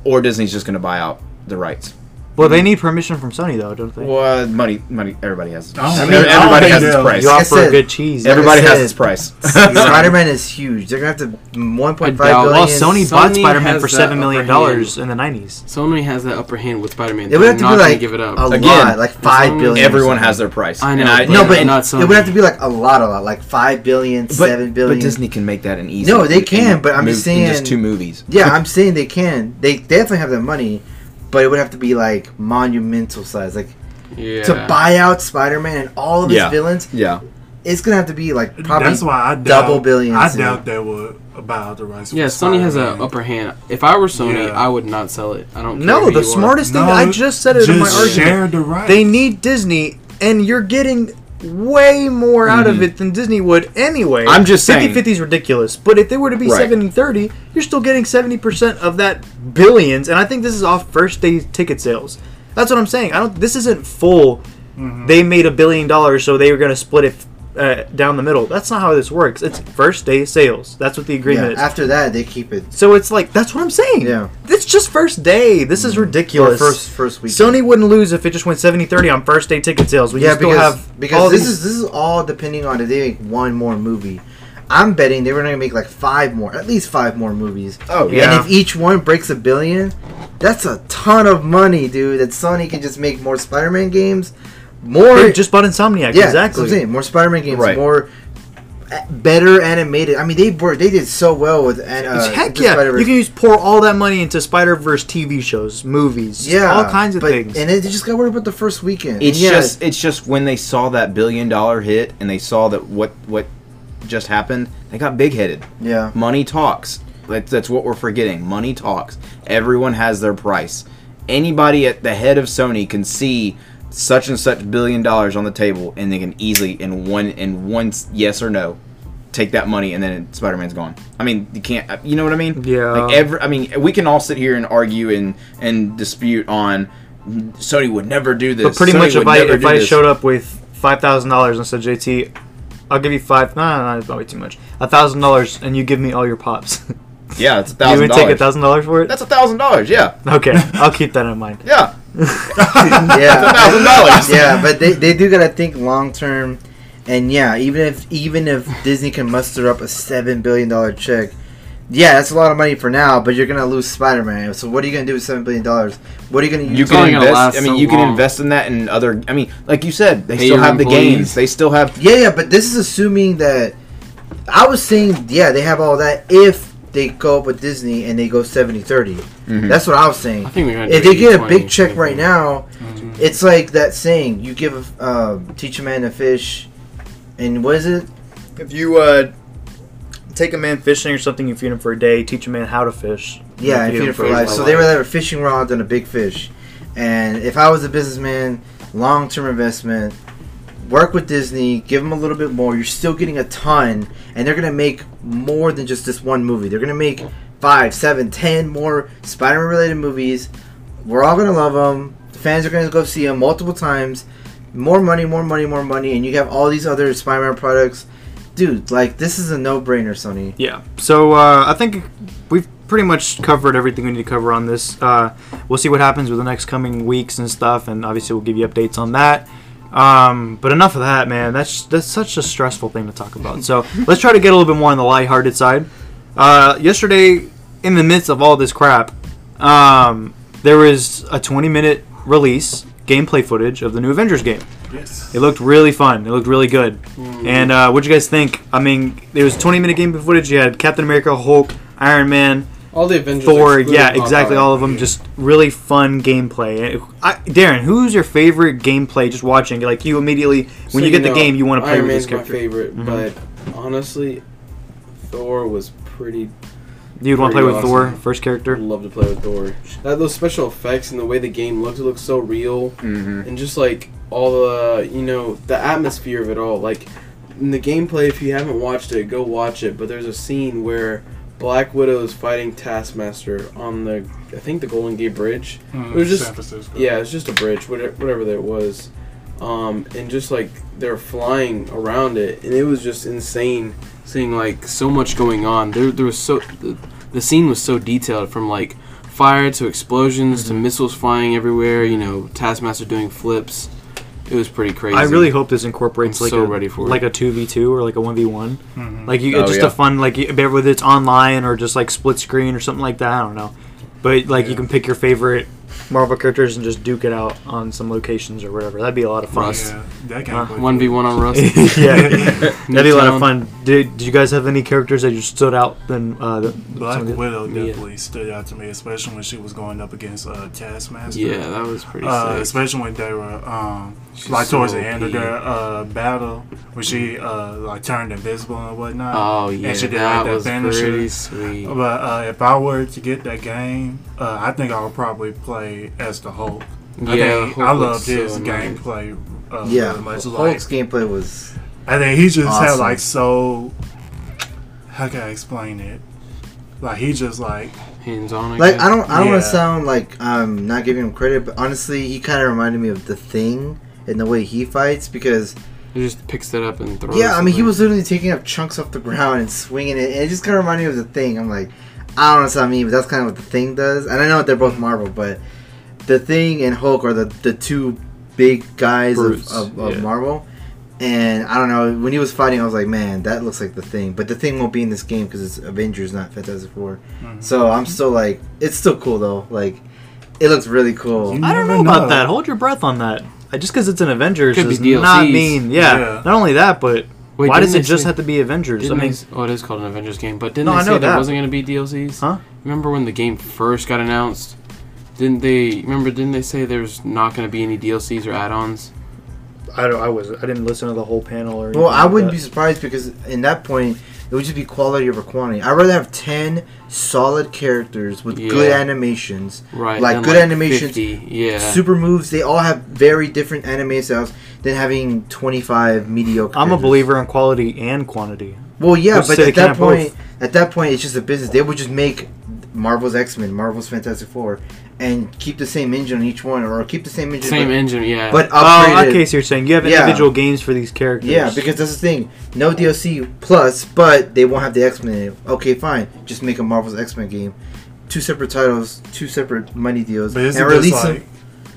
or Disney's just gonna buy out the rights. Well, they hmm. need permission from Sony though, don't they? Well, money, money. Everybody has. I don't I mean, everybody has its price. you Like I offer said, good cheese. every- Everybody has said, its price. Spider Man is huge. They're gonna have to 1.5 I doubt- billion. well, Sony, bought Sony Spider-Man has for that seven million upper dollars in the nineties. Sony has that upper hand with Spider-Man. It would have to They're be not gonna like give it up. a Again, lot, like five Sony- billion. or Everyone something. has their price. I know, And I, but- No, and- but not it Sony. would have to be like a lot, a lot, like five billion, but, seven billion. but Disney can make that an easy. No, they in- can, but I'm just mov- in just two movies. Yeah, I'm saying they can. They definitely have the money, but it would have to be like monumental size, like yeah. to buy out Spider-Man and all of his Yeah. villains. Yeah, It's gonna have to be like probably That's why I doubt, double billions. I in- doubt they would buy out the rights. Yeah, Sony has a Spider-Man. upper hand. If I were Sony, Yeah. I would not sell it. I don't. Care No, who the you are. smartest thing No, I just said it in my just argument. share the rights. They need Disney, and you're getting way more out of it than Disney would anyway. I'm just saying- 50 is ridiculous. But if they were to be Right. 70 30, you're still getting 70% of that billions. And I think this is off first day ticket sales. That's what I'm saying. I don't. This isn't full. Mm-hmm. They made a billion dollars, so they were going to split it uh, down the middle. That's not how this works. It's first day sales. That's what the Yeah, agreement is. after that they keep it So it's like that's what I'm saying. Yeah. It's just first day. This is for ridiculous. first first week. Sony wouldn't lose if it just went 70-30 on first day ticket sales. We yeah, still because have because all this these- is this is all depending on if they make one more movie. I'm betting they were gonna make like five more, at least five more movies. Oh Yeah. And if each one breaks a billion, that's a ton of money, dude. That Sony can just make more Spider-Man games, more They just bought Insomniac. yeah, exactly. That's I'm saying more Spider-Man games, Right. more uh, better animated. I mean, they were they did so well with and uh, Heck Into yeah! Spider-Verse. You can just pour all that money into Spider Verse TV shows, movies, yeah, all kinds of but- things. and they just got worried about the first weekend. It's yeah, just it's just when they saw that billion dollar hit and they saw that what what just happened, they got big headed. yeah. Money talks. That's, that's what we're forgetting. Money talks. Everyone has their price. Anybody at the head of Sony can see such and such billion dollars on the table, and they can easily in one in one yes or no take that money, and then Spider Man's gone. I mean, you can't. uh, You know what I mean? Yeah. Like every. I mean, we can all sit here and argue and and dispute on Sony would never do this. but pretty Sony much, if I if I this. showed up with five thousand dollars and said, JT, I'll give you five. No, no, no, it's probably too much. A thousand dollars, and you give me all your pops. yeah, it's a thousand. you would take a thousand dollars for it? That's a thousand dollars. Yeah, Okay, I'll keep that in mind. yeah, yeah. thousand dollars. yeah, but they, they do gotta think long term, and yeah, even if even if Disney can muster up a seven billion dollar check, yeah, that's a lot of money for now. But you're gonna lose Spider Man. So what are you gonna do with seven billion dollars? What are you gonna You use? It's only can invest. I mean, so you can invest in that and other. I mean, like you said, they Pay still your have the employees. games. They still have. Yeah, yeah, but this is assuming that I was saying yeah they have all that if they go up with Disney and they go 70-30. Mhm. That's what I was saying. I think they're if they get a big check right maybe. now, it's like that saying: you give, um, teach a man to fish, and what is it? if you uh, take a man fishing or something, you feed him for a day. Teach a man how to fish. Yeah, and feed it for for life. life. So they rather have a fishing rod than a big fish. And if I was a businessman, long term investment, work with Disney, give them a little bit more. You're still getting a ton, and they're gonna make more than just this one movie. They're gonna make five, seven, ten more Spider-Man related movies. We're all gonna love them. The fans are gonna go see them multiple times. More money, more money, more money, and you have all these other Spider-Man products. Dude, like this is a no-brainer, Sony. Yeah. So uh, I think we've pretty much covered everything we need to cover on this. Uh, we'll see what happens with the next coming weeks and stuff, and obviously we'll give you updates on that. Um, but enough of that, man. That's that's such a stressful thing to talk about. So let's try to get a little bit more on the lighthearted side. Uh, yesterday, in the midst of all this crap, um, there was a 20-minute release gameplay footage of the new Avengers game. Yes. It looked really fun. It looked really good. And uh, what'd you guys think? I mean, there was 20 minute gameplay footage. You had Captain America, Hulk, Iron Man, All the Avengers. Thor. Yeah, exactly. All of them. Just really fun gameplay. I, Darren, who's your favorite gameplay? Just watching, like you immediately when So, you get the know, game, you want to play Iron with Man's this character. my favorite, Mhm. but honestly, Thor was pretty. You'd want to play Pretty with Thor, awesome. first I'd character. love to play with Thor. That, those special effects and the way the game looks, it looks so real, Mm-hmm. and just like all the you know the atmosphere of it all. Like in the gameplay, if you haven't watched it, go watch it. But there's a scene where Black Widow is fighting Taskmaster on the I think the Golden Gate Bridge. Mm, It was just- San Francisco. Yeah, it's just a bridge, whatever, whatever that was. Um, and just like they're flying around it, and it was just insane seeing like so much going on. There, there was so the, the scene was so detailed from like fire to explosions to missiles flying everywhere. You know, Taskmaster doing flips. It was pretty crazy. I really hope this incorporates I'm like so a ready for it. a two v two or like a one v one. Mhm. Like you, Oh, just yeah. a fun like you- whether it's online or just like split screen or something like that. I don't know, but like you can pick your favorite Marvel characters and just duke it out on some locations or whatever. That'd be a lot of fun. Rust. yeah, that game. Uh, was one v one on Rust. yeah, that'd be a lot of fun. Did, did you guys have any characters that just stood out than uh, the, Black some of the- Widow Mia. definitely stood out to me, especially when she was going up against uh, Taskmaster. Yeah, that was pretty Uh, sick. especially when they were um, She's like towards the end of their uh, battle, when she uh, like turned invisible and whatnot. Oh yeah, she did, that like, that was finisher. pretty sweet. But uh, if I were to get that game, uh, I think I would probably play as the Hulk. I Yeah, think Hulk I loved his so annoying. gameplay. Uh, Yeah, really much. Like, Hulk's gameplay was I think he just had like so. How can I explain it? Like he just like Hands on. It. Like I don't I don't want to sound like I'm not giving him credit, but honestly, he kind of reminded me of the Thing in the way he fights because He just picks it up and throws. yeah, I mean he was literally taking up chunks off the ground and swinging it, and it just kind of reminded me of the Thing. I'm like, I don't know what I mean, but that's kind of what the Thing does, and I know they're both Marvel, but the Thing and Hulk are the the two big guys Brutes, of, of, of yeah. Marvel. And I don't know when he was fighting, I was like, man, that looks like the Thing, but the Thing won't be in this game because it's Avengers, not Fantastic Four. mhm. So I'm still like, it's still cool though. Like, it looks really cool. You I don't know, never about that. Hold your breath on that. Just because it's an Avengers Could does not mean yeah, Yeah. Not only that, but Wait, why does it just say- have to be Avengers? I mean, they, oh, it is called an Avengers game, but didn't No, they I say know there that. wasn't going to be DLCs? Huh? Remember when the game first got announced? Didn't they? Remember? Didn't they say there's not going to be any DLCs or add-ons? I don't. I was. I didn't listen to the whole panel or. Well, I like wouldn't that. be surprised because in that point, it would just be quality over quantity. I'd rather have 10 solid characters with good animations, Right. Like, than, good animations, 50, Yeah. super moves. They all have very different anime styles than having 25 mediocre. I'm a believer in quality and quantity. Well, yeah, Who's to but at that have both? point, at that point, it's just a business. They would just make Marvel's X Men, Marvel's Fantastic Four, and keep the same engine on each one, or keep the same engine. Same but, engine. Yeah. but upgraded. Oh, upgraded. okay. So you're saying you have Yeah. individual games for these characters? Yeah, because that's the thing. No DLC plus, but they won't have the X Men. Okay, fine. Just make a Marvel's X Men game. Two separate titles, two separate money deals, But isn't and this release like them.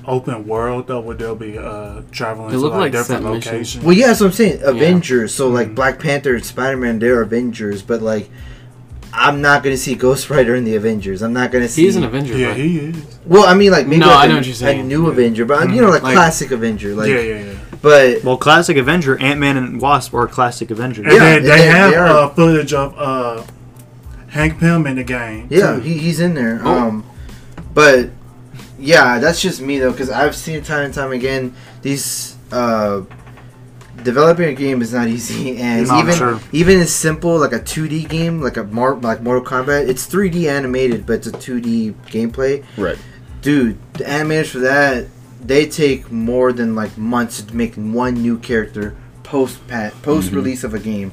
open world though? Where they'll be uh, traveling They to look like, like different locations? Well, yeah, that's what I'm saying. Avengers. So like Mhm. Black Panther and Spider Man, they're Avengers, but like. I'm not gonna see Ghost Rider in the Avengers. I'm not gonna see. he's an Avenger. yeah, right? he is. Well, I mean, like maybe No, like I a, know what you're saying. a new Yeah. Avenger, but you know, like, Like- classic Avenger, like. yeah, yeah, yeah. But Well, classic Avenger, Ant Man and Wasp are classic Avengers. And Yeah, then they they- have they uh, footage of uh, Hank Pym in the game. yeah, too. he, he's in there. Oh. Um, but yeah, that's just me though, because I've seen it time and time again. These uh, developing a game is not easy, and No, even sure. even as simple like a 2D game, like a Mar- like Mortal Kombat, it's 3D animated, but it's a 2D gameplay. Right. Dude, the animators for that they take more than like months to make one new character post post release of a game.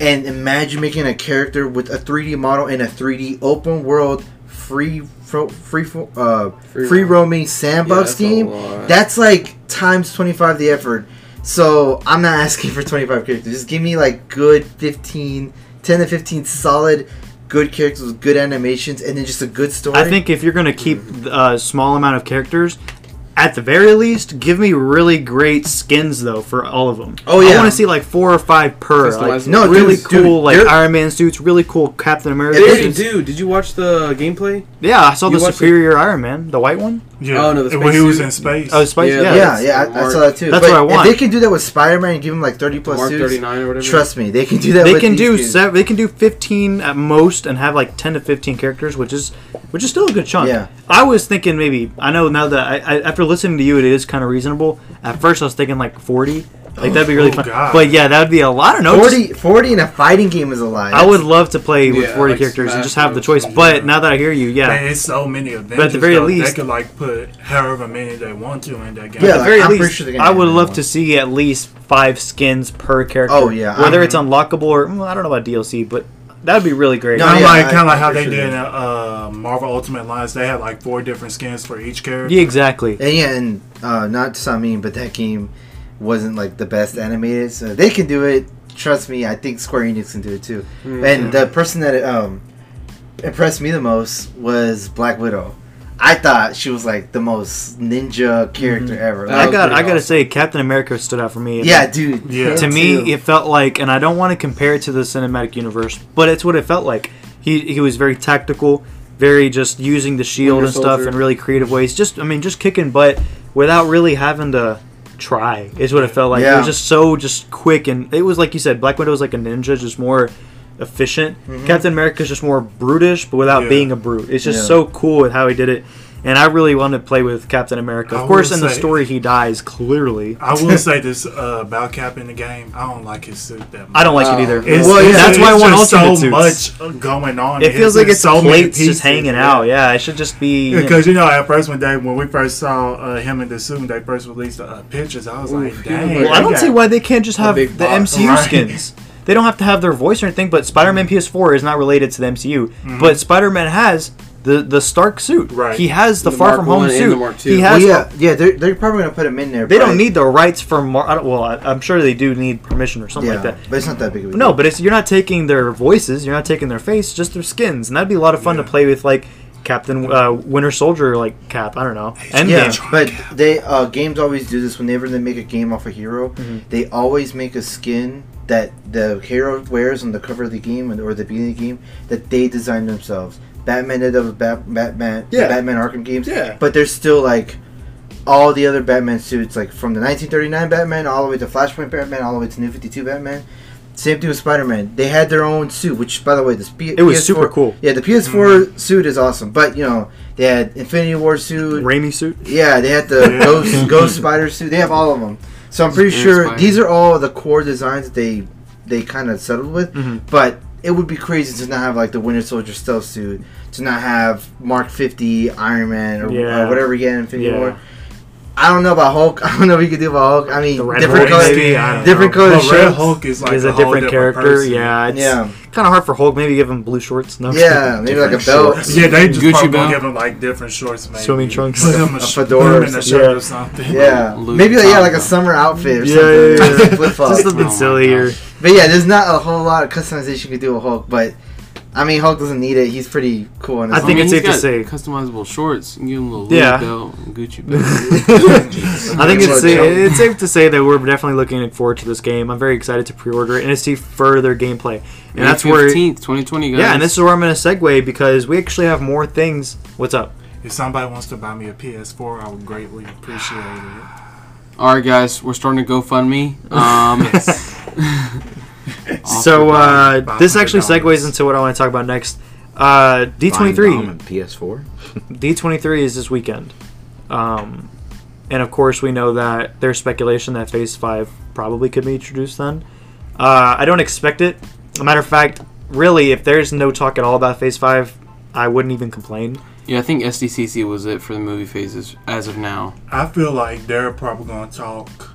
And imagine making a character with a 3D model in a 3D open world free fro- free fo- uh, Free free, roaming sandbox that's game. That's like times 25 the effort. So I'm not asking for 25 characters. Just give me like good 15, 10 to 15 solid good characters with good animations and then just a good story. I think if you're gonna keep a small amount of characters, at the very least, give me really great skins though for all of them. Oh, yeah, I want to see like four or five per. Like, No, really dude, cool dude, like Iron Man suits, really cool Captain America. They They suits. do. Did you watch the gameplay? Yeah, I saw You the watched Superior Iron Man, the white one. Yeah. Oh, no, the when he was suit. in space. Oh, Spice. Yeah, Yeah, yeah, yeah, I, I saw that too. That's but what I want. If they can do that with Spider-Man and give him like 30 plus Mark suits, 39 or whatever. trust me, they can do that. they with can these do games. seven, they can do 15 at most and have like 10 to 15 characters which is which is still a good chunk Yeah. i was thinking maybe i know now that I, I after listening to you it is kind of reasonable at first i was thinking like 40 like that'd be really Oh, fun God. but yeah that would be a lot i don't know 40, 40 in a fighting game is a lot. i would love to play with Yeah, 40 like characters and Smash just have the Bros. choice but Yeah. now that i hear you yeah Man, it's so many of them. But at the very though, least- they could like put however many they want to in that game. Yeah, at the like, very I'm pretty least, sure they're gonna I have would another love one. to see at least five skins per character. Oh, yeah, whether I'm- it's unlockable or mm, I don't know about DLC, but that would be really great. No, Kind of yeah, like kind of like I'm how pretty they sure did they- in uh, Marvel Ultimate Alliance. They had like four different skins for each character. yeah, exactly. And yeah, and uh, not to sound mean, but that game wasn't like the best animated. So they can do it. Trust me, I think Square Enix can do it too. Mm-hmm. And the person that um, impressed me the most was Black Widow. I thought she was like the most ninja character mm-hmm. ever. That I got pretty I gotta say, Captain America stood out for me. yeah, dude. Yeah. him to me, too. it felt like, and I don't want to compare it to the cinematic universe, but it's what it felt like. He he was very tactical, very just using the shield Winter and stuff Soldier. in really creative ways. Just I mean, just kicking butt without really having to try. Is what it felt like. It was just so just quick, and it was like you said, Black Widow was like a ninja, just more efficient. Captain America is just more brutish, but without Yeah. being a brute. It's just Yeah. so cool with how he did it. And I really wanted to play with Captain America. I Of course, will in the story, he dies clearly. I will say this uh, about Cap in the game. I don't like his suit that much. I don't like Oh. it either. It's, Well, it's- yeah, that's why I it's want just alternate so suits. much going on. It feels like it's so many plates just hanging yeah. out. Yeah, it should just be. Because you know, at first when they when we first saw uh, him in the suit, when they first released the uh, pictures, I was Ooh, like, dang. well, I don't see why they can't just have the. MCU Right. skins. They don't have to have their voice or anything. But Spider-Man PS4 is not related to the MCU. But Spider-Man has the the Stark suit. Right. He has the, The Far Mark From Home suit. the Mark two. He Well, has. yeah, yeah, they're, they're probably gonna put him in there. They but- don't need the rights for Mar. I don't- Well, I, I'm sure they do need permission or something yeah, like that. but it's not that big of a deal. No, but it's you're not taking their voices. You're not taking their face. Just their skins, and that'd be a lot of fun Yeah. to play with, like Captain uh, Winter Soldier, like Cap. I don't know. Endgame. Yeah, but they uh, games always do this whenever they make a game off a hero. Mm-hmm. They always make a skin that the hero wears on the cover of the game or the beginning of the game that they designed themselves. Batman did that with Bat- Batman, the Yeah. Batman Arkham games. Yeah. but there's still like all the other Batman suits, like from the 1939 Batman all the way to Flashpoint Batman, all the way to New 52 Batman. Same thing with Spider Man. They had their own suit, which, by the way, this P- It was PS4 super cool. Yeah, the PS4 mm-hmm. suit is awesome, but you know they had Infinity War suit. Raimi suit. Yeah, they had the Ghost Ghost Spider suit. They have all of them. So I'm pretty sure these are all the core designs that they they kind of settled with. Mhm. But it would be crazy to not have like the Winter Soldier stealth suit, to not have Mark 50 Iron Man or, Yeah. or whatever he had in Infinity Yeah. War. I don't know about Hulk. I don't know if you could do about Hulk. I mean, The Red different Hulk, colors. maybe, different know. color But Red shirts. Hulk is like is a, a different character. person. Yeah, it's Yeah. kind of hard for Hulk. Maybe give him blue shorts. No, I'm Yeah, maybe like a belt. shorts. Yeah, they just Gucci probably belt. gonna give him like different shorts, maybe. Swimming trunks. Put him a, A fedora put him a shirt Yeah. or something. Yeah, Luke maybe like, yeah, like a summer outfit or Yeah, something. yeah, yeah. Flip flops. Just something Oh my sillier. But yeah, there's not a whole lot of customization you could do with Hulk, but I mean Hulk doesn't need it. He's pretty cool on his I think own. it's he's safe to say- customizable shorts. You can give him a little Yeah. Belt, Gucci belt. I think it's, Well, it's safe to say that we're definitely looking forward to this game. I'm very excited to pre-order it and to see further gameplay. And May that's where, 15th, 2020, guys. yeah, and this is where I'm going to segue because we actually have more things. What's up? If somebody wants to buy me a PS4, I would greatly appreciate it. All right, guys, we're starting to GoFundMe. Um, off so uh, Five this actually segues into what I want to talk about next. Uh, D23. PS4. D23 is this weekend. Um, and of course we know that there's speculation that Phase Five probably could be introduced then. Uh, I don't expect it. As a matter of fact, really, if there's no talk at all about Phase Five, I wouldn't even complain. Yeah, I think SDCC was it for the movie phases as of now. I feel like they're probably going to talk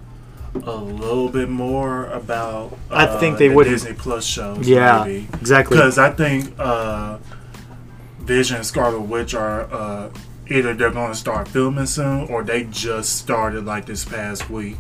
a little bit more about. I uh, think they the would. Disney Plus shows. Yeah, maybe. exactly. Because I think uh, Vision and Scarlet Witch are uh, either they're going to start filming soon or they just started like this past week.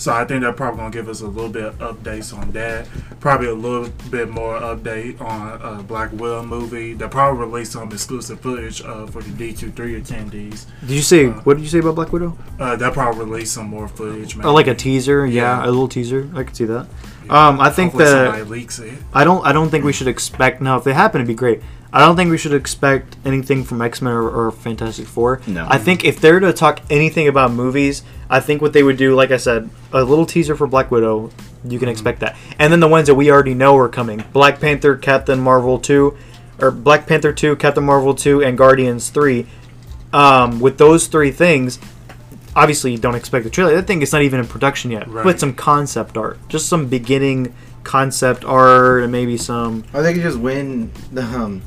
So I think they're probably going to give us a little bit of updates on that. Probably a little bit more update on uh, Black Widow movie. They'll probably release some exclusive footage uh, for the D23 attendees. Did you say uh, what did you say about Black Widow? Uh, they'll probably release some more footage. Oh, like a teaser? Yeah, Yeah. a little teaser. I could see that. Um, I think Hopefully that leaks it. I don't. I don't think we should expect. Now, if they happen, it'd be great. I don't think we should expect anything from X Men or, or Fantastic Four. No. I think if they're to talk anything about movies, I think what they would do, like I said, a little teaser for Black Widow. You can expect that, and then the ones that we already know are coming: Black Panther, Captain Marvel two, or Black Panther two, Captain Marvel two, and Guardians three. Um, with those three things, obviously you don't expect the trailer. That thing is not even in production yet. Right. But some concept art, just some beginning concept art, and maybe some. Or they could just win the um,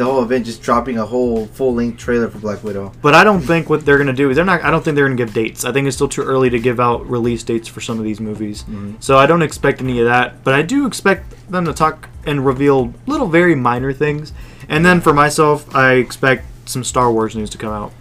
the whole event, just dropping a whole full length trailer for Black Widow. But I don't think what they're gonna do is they're not. I don't think they're gonna give dates. I think it's still too early to give out release dates for some of these movies. Mm-hmm. So I don't expect any of that. But I do expect them to talk and reveal little, very minor things. And then for myself, I expect some Star Wars news to come out,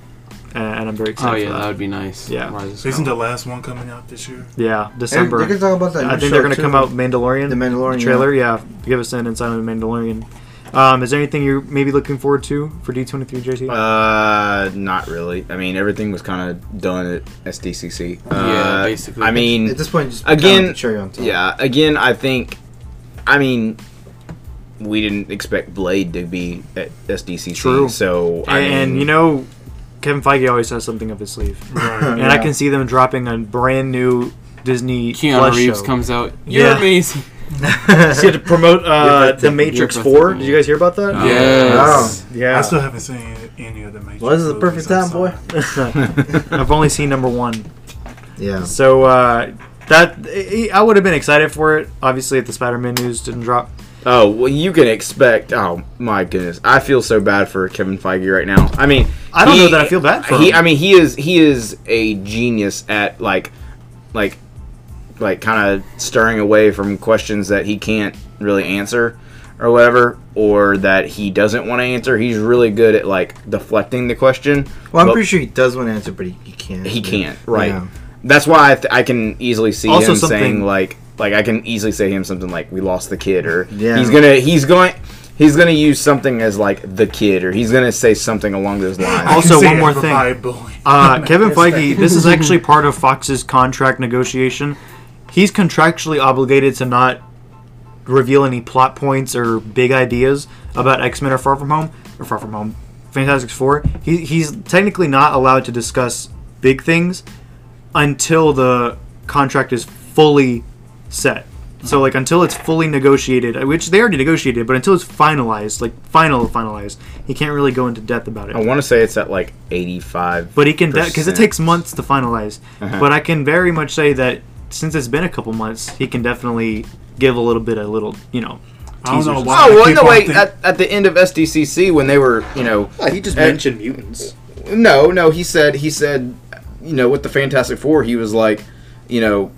and I'm very excited. Oh yeah, for that that. would be nice. Yeah. Isn't the last one coming out this year? yeah, They, December. they can talk about that. I think they're gonna come out Mandalorian. The Mandalorian, trailer. Yeah. give us an insight on the Mandalorian. Um, is there anything you're maybe looking forward to for D23 JT? Uh, not really. I mean, everything was kind of done at SDCC. Uh, Yeah, basically. I mean, At this point, just Again, kind of cherry on top. yeah. Again, I think. I mean, we didn't expect Blade to be at SDCC. True. So I and mean, you know, Kevin Feige always has something up his sleeve, Right. and I can see them dropping a brand new Disney Keanu Plus Reeves show. comes out. You're Yeah. amazing. See, to promote uh, breathtaking. the Matrix Four. Did you guys hear about that? Oh. Yes. Yeah. I still haven't seen any of the Matrix. Well, this is the perfect time, boy. I've only seen number one, Yeah. so uh, that I would have been excited for it. Obviously, if the Spider-Man news didn't drop. Oh well, you can expect. Oh my goodness, I feel so bad for Kevin Feige right now. I mean, I don't he- know that I feel bad for he. him. I mean, he is he is a genius at like, like, like kind of stirring away from questions that he can't really answer or whatever, or that he doesn't want to answer. He's really good at like deflecting the question. Well, I'm pretty sure he does want to answer, but he, he can't. he can't. Right. Yeah. That's why I, th- I can easily see Also him something- saying like like I can easily say him something like we lost the kid or Yeah. he's gonna he's going he's gonna use something as like the kid or he's gonna say something along those lines. Also, one more thing. Uh, Kevin Feige, this is actually part of Fox's contract negotiation. He's contractually obligated to not reveal any plot points or big ideas about X Men or Far From Home or Far From Home, Fantastic Four. He, he's technically not allowed to discuss big things until the contract is fully set. So like until it's fully negotiated, which they already negotiated, but until it's finalized, like final finalized, he can't really go into depth about it. I want to say it's at like eighty five. But he can because it takes months to finalize. Uh-huh. But I can very much say that since it's been a couple months, he can definitely give a little bit, a little, you know. I don't know why. Oh I well, keep no on wait. At, at the end of SDCC when they were you know he just Uh, mentioned mutants. no no he said he said you know with the Fantastic Four he was like you know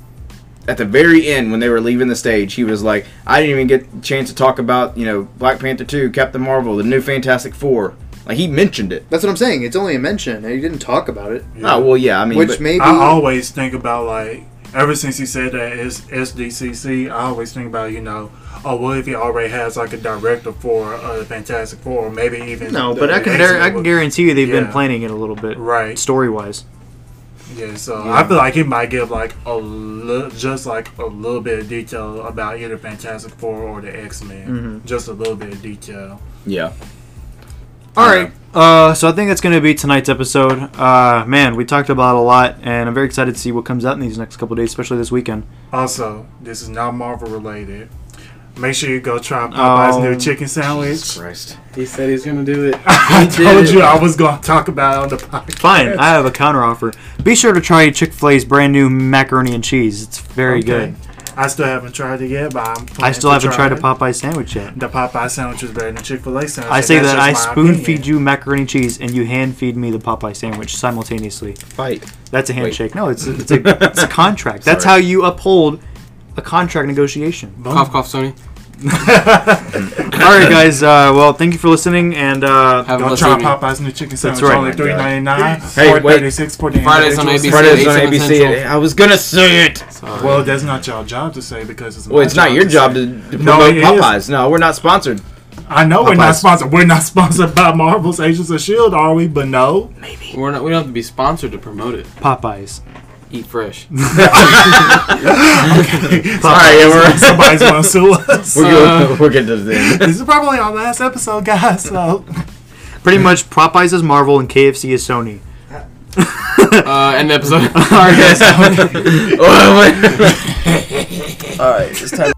at the very end when they were leaving the stage he was like I didn't even get a chance to talk about you know Black Panther two Captain Marvel the new Fantastic Four like he mentioned it. That's what I'm saying. It's only a mention, and he didn't talk about it. Yeah. Oh well yeah I mean Which but- maybe I always think about like ever since he said that it's SDCC, I always think about you know, oh well if he already has like a director for uh, the Fantastic Four, or maybe even no, but I can I can guarantee you they've been planning it a little bit, right. story wise. Yeah, so Yeah. I feel like he might give like a li- just like a little bit of detail about either Fantastic Four or the X Men, Mhm. just a little bit of detail. yeah All right. Uh, so I think that's going to be tonight's episode. Uh, man, we talked about a lot, and I'm very excited to see what comes out in these next couple days, especially this weekend. Also, this is not Marvel related. Make sure you go try Popeye's Oh. new chicken sandwich. Christ. He said he's gonna do it. I told it. you I was going to talk about it on the podcast. Fine, I have a counter offer. Be sure to try Chick Fil A's brand new macaroni and cheese. It's very Okay. good. I still haven't tried it yet, but I'm I still to haven't try tried a. Popeye sandwich yet. The Popeye sandwich is better than Chick Fil A sandwich. I say that I spoon opinion. feed you macaroni and cheese, and you hand feed me the Popeye sandwich simultaneously. Fight. That's a Wait. handshake. No, it's it's a it's a contract. That's how you uphold a contract negotiation. Boom. Cough, cough, Sony. All right, guys. Uh, well, thank you for listening, and uh, Have a Go blessed try evening. Popeye's new chicken sandwich. right. Only three ninety nine. Hey, Four wait. thirty six for the Fridays on. ABC. Fridays on 8, 7 ABC. Central. I was gonna say it. Sorry. Well, that's not your job to say because it's. Well, my it's not your to job to, to No, promote it is. Popeyes. No, we're not sponsored. I know we're not Popeyes. sponsored. We're not sponsored by Marvel's Agents of Shield, are we? But no. Maybe. We're not. We don't have to be sponsored to promote it. Popeyes. Eat fresh. All right, yeah, we're, Somebody's gonna sue us. we're, Uh, good, we're good to the end. this is probably our last episode, guys. So Pretty much, Popeyes is Marvel and KFC is Sony. Uh, end the episode. All right, guys. All right, it's time.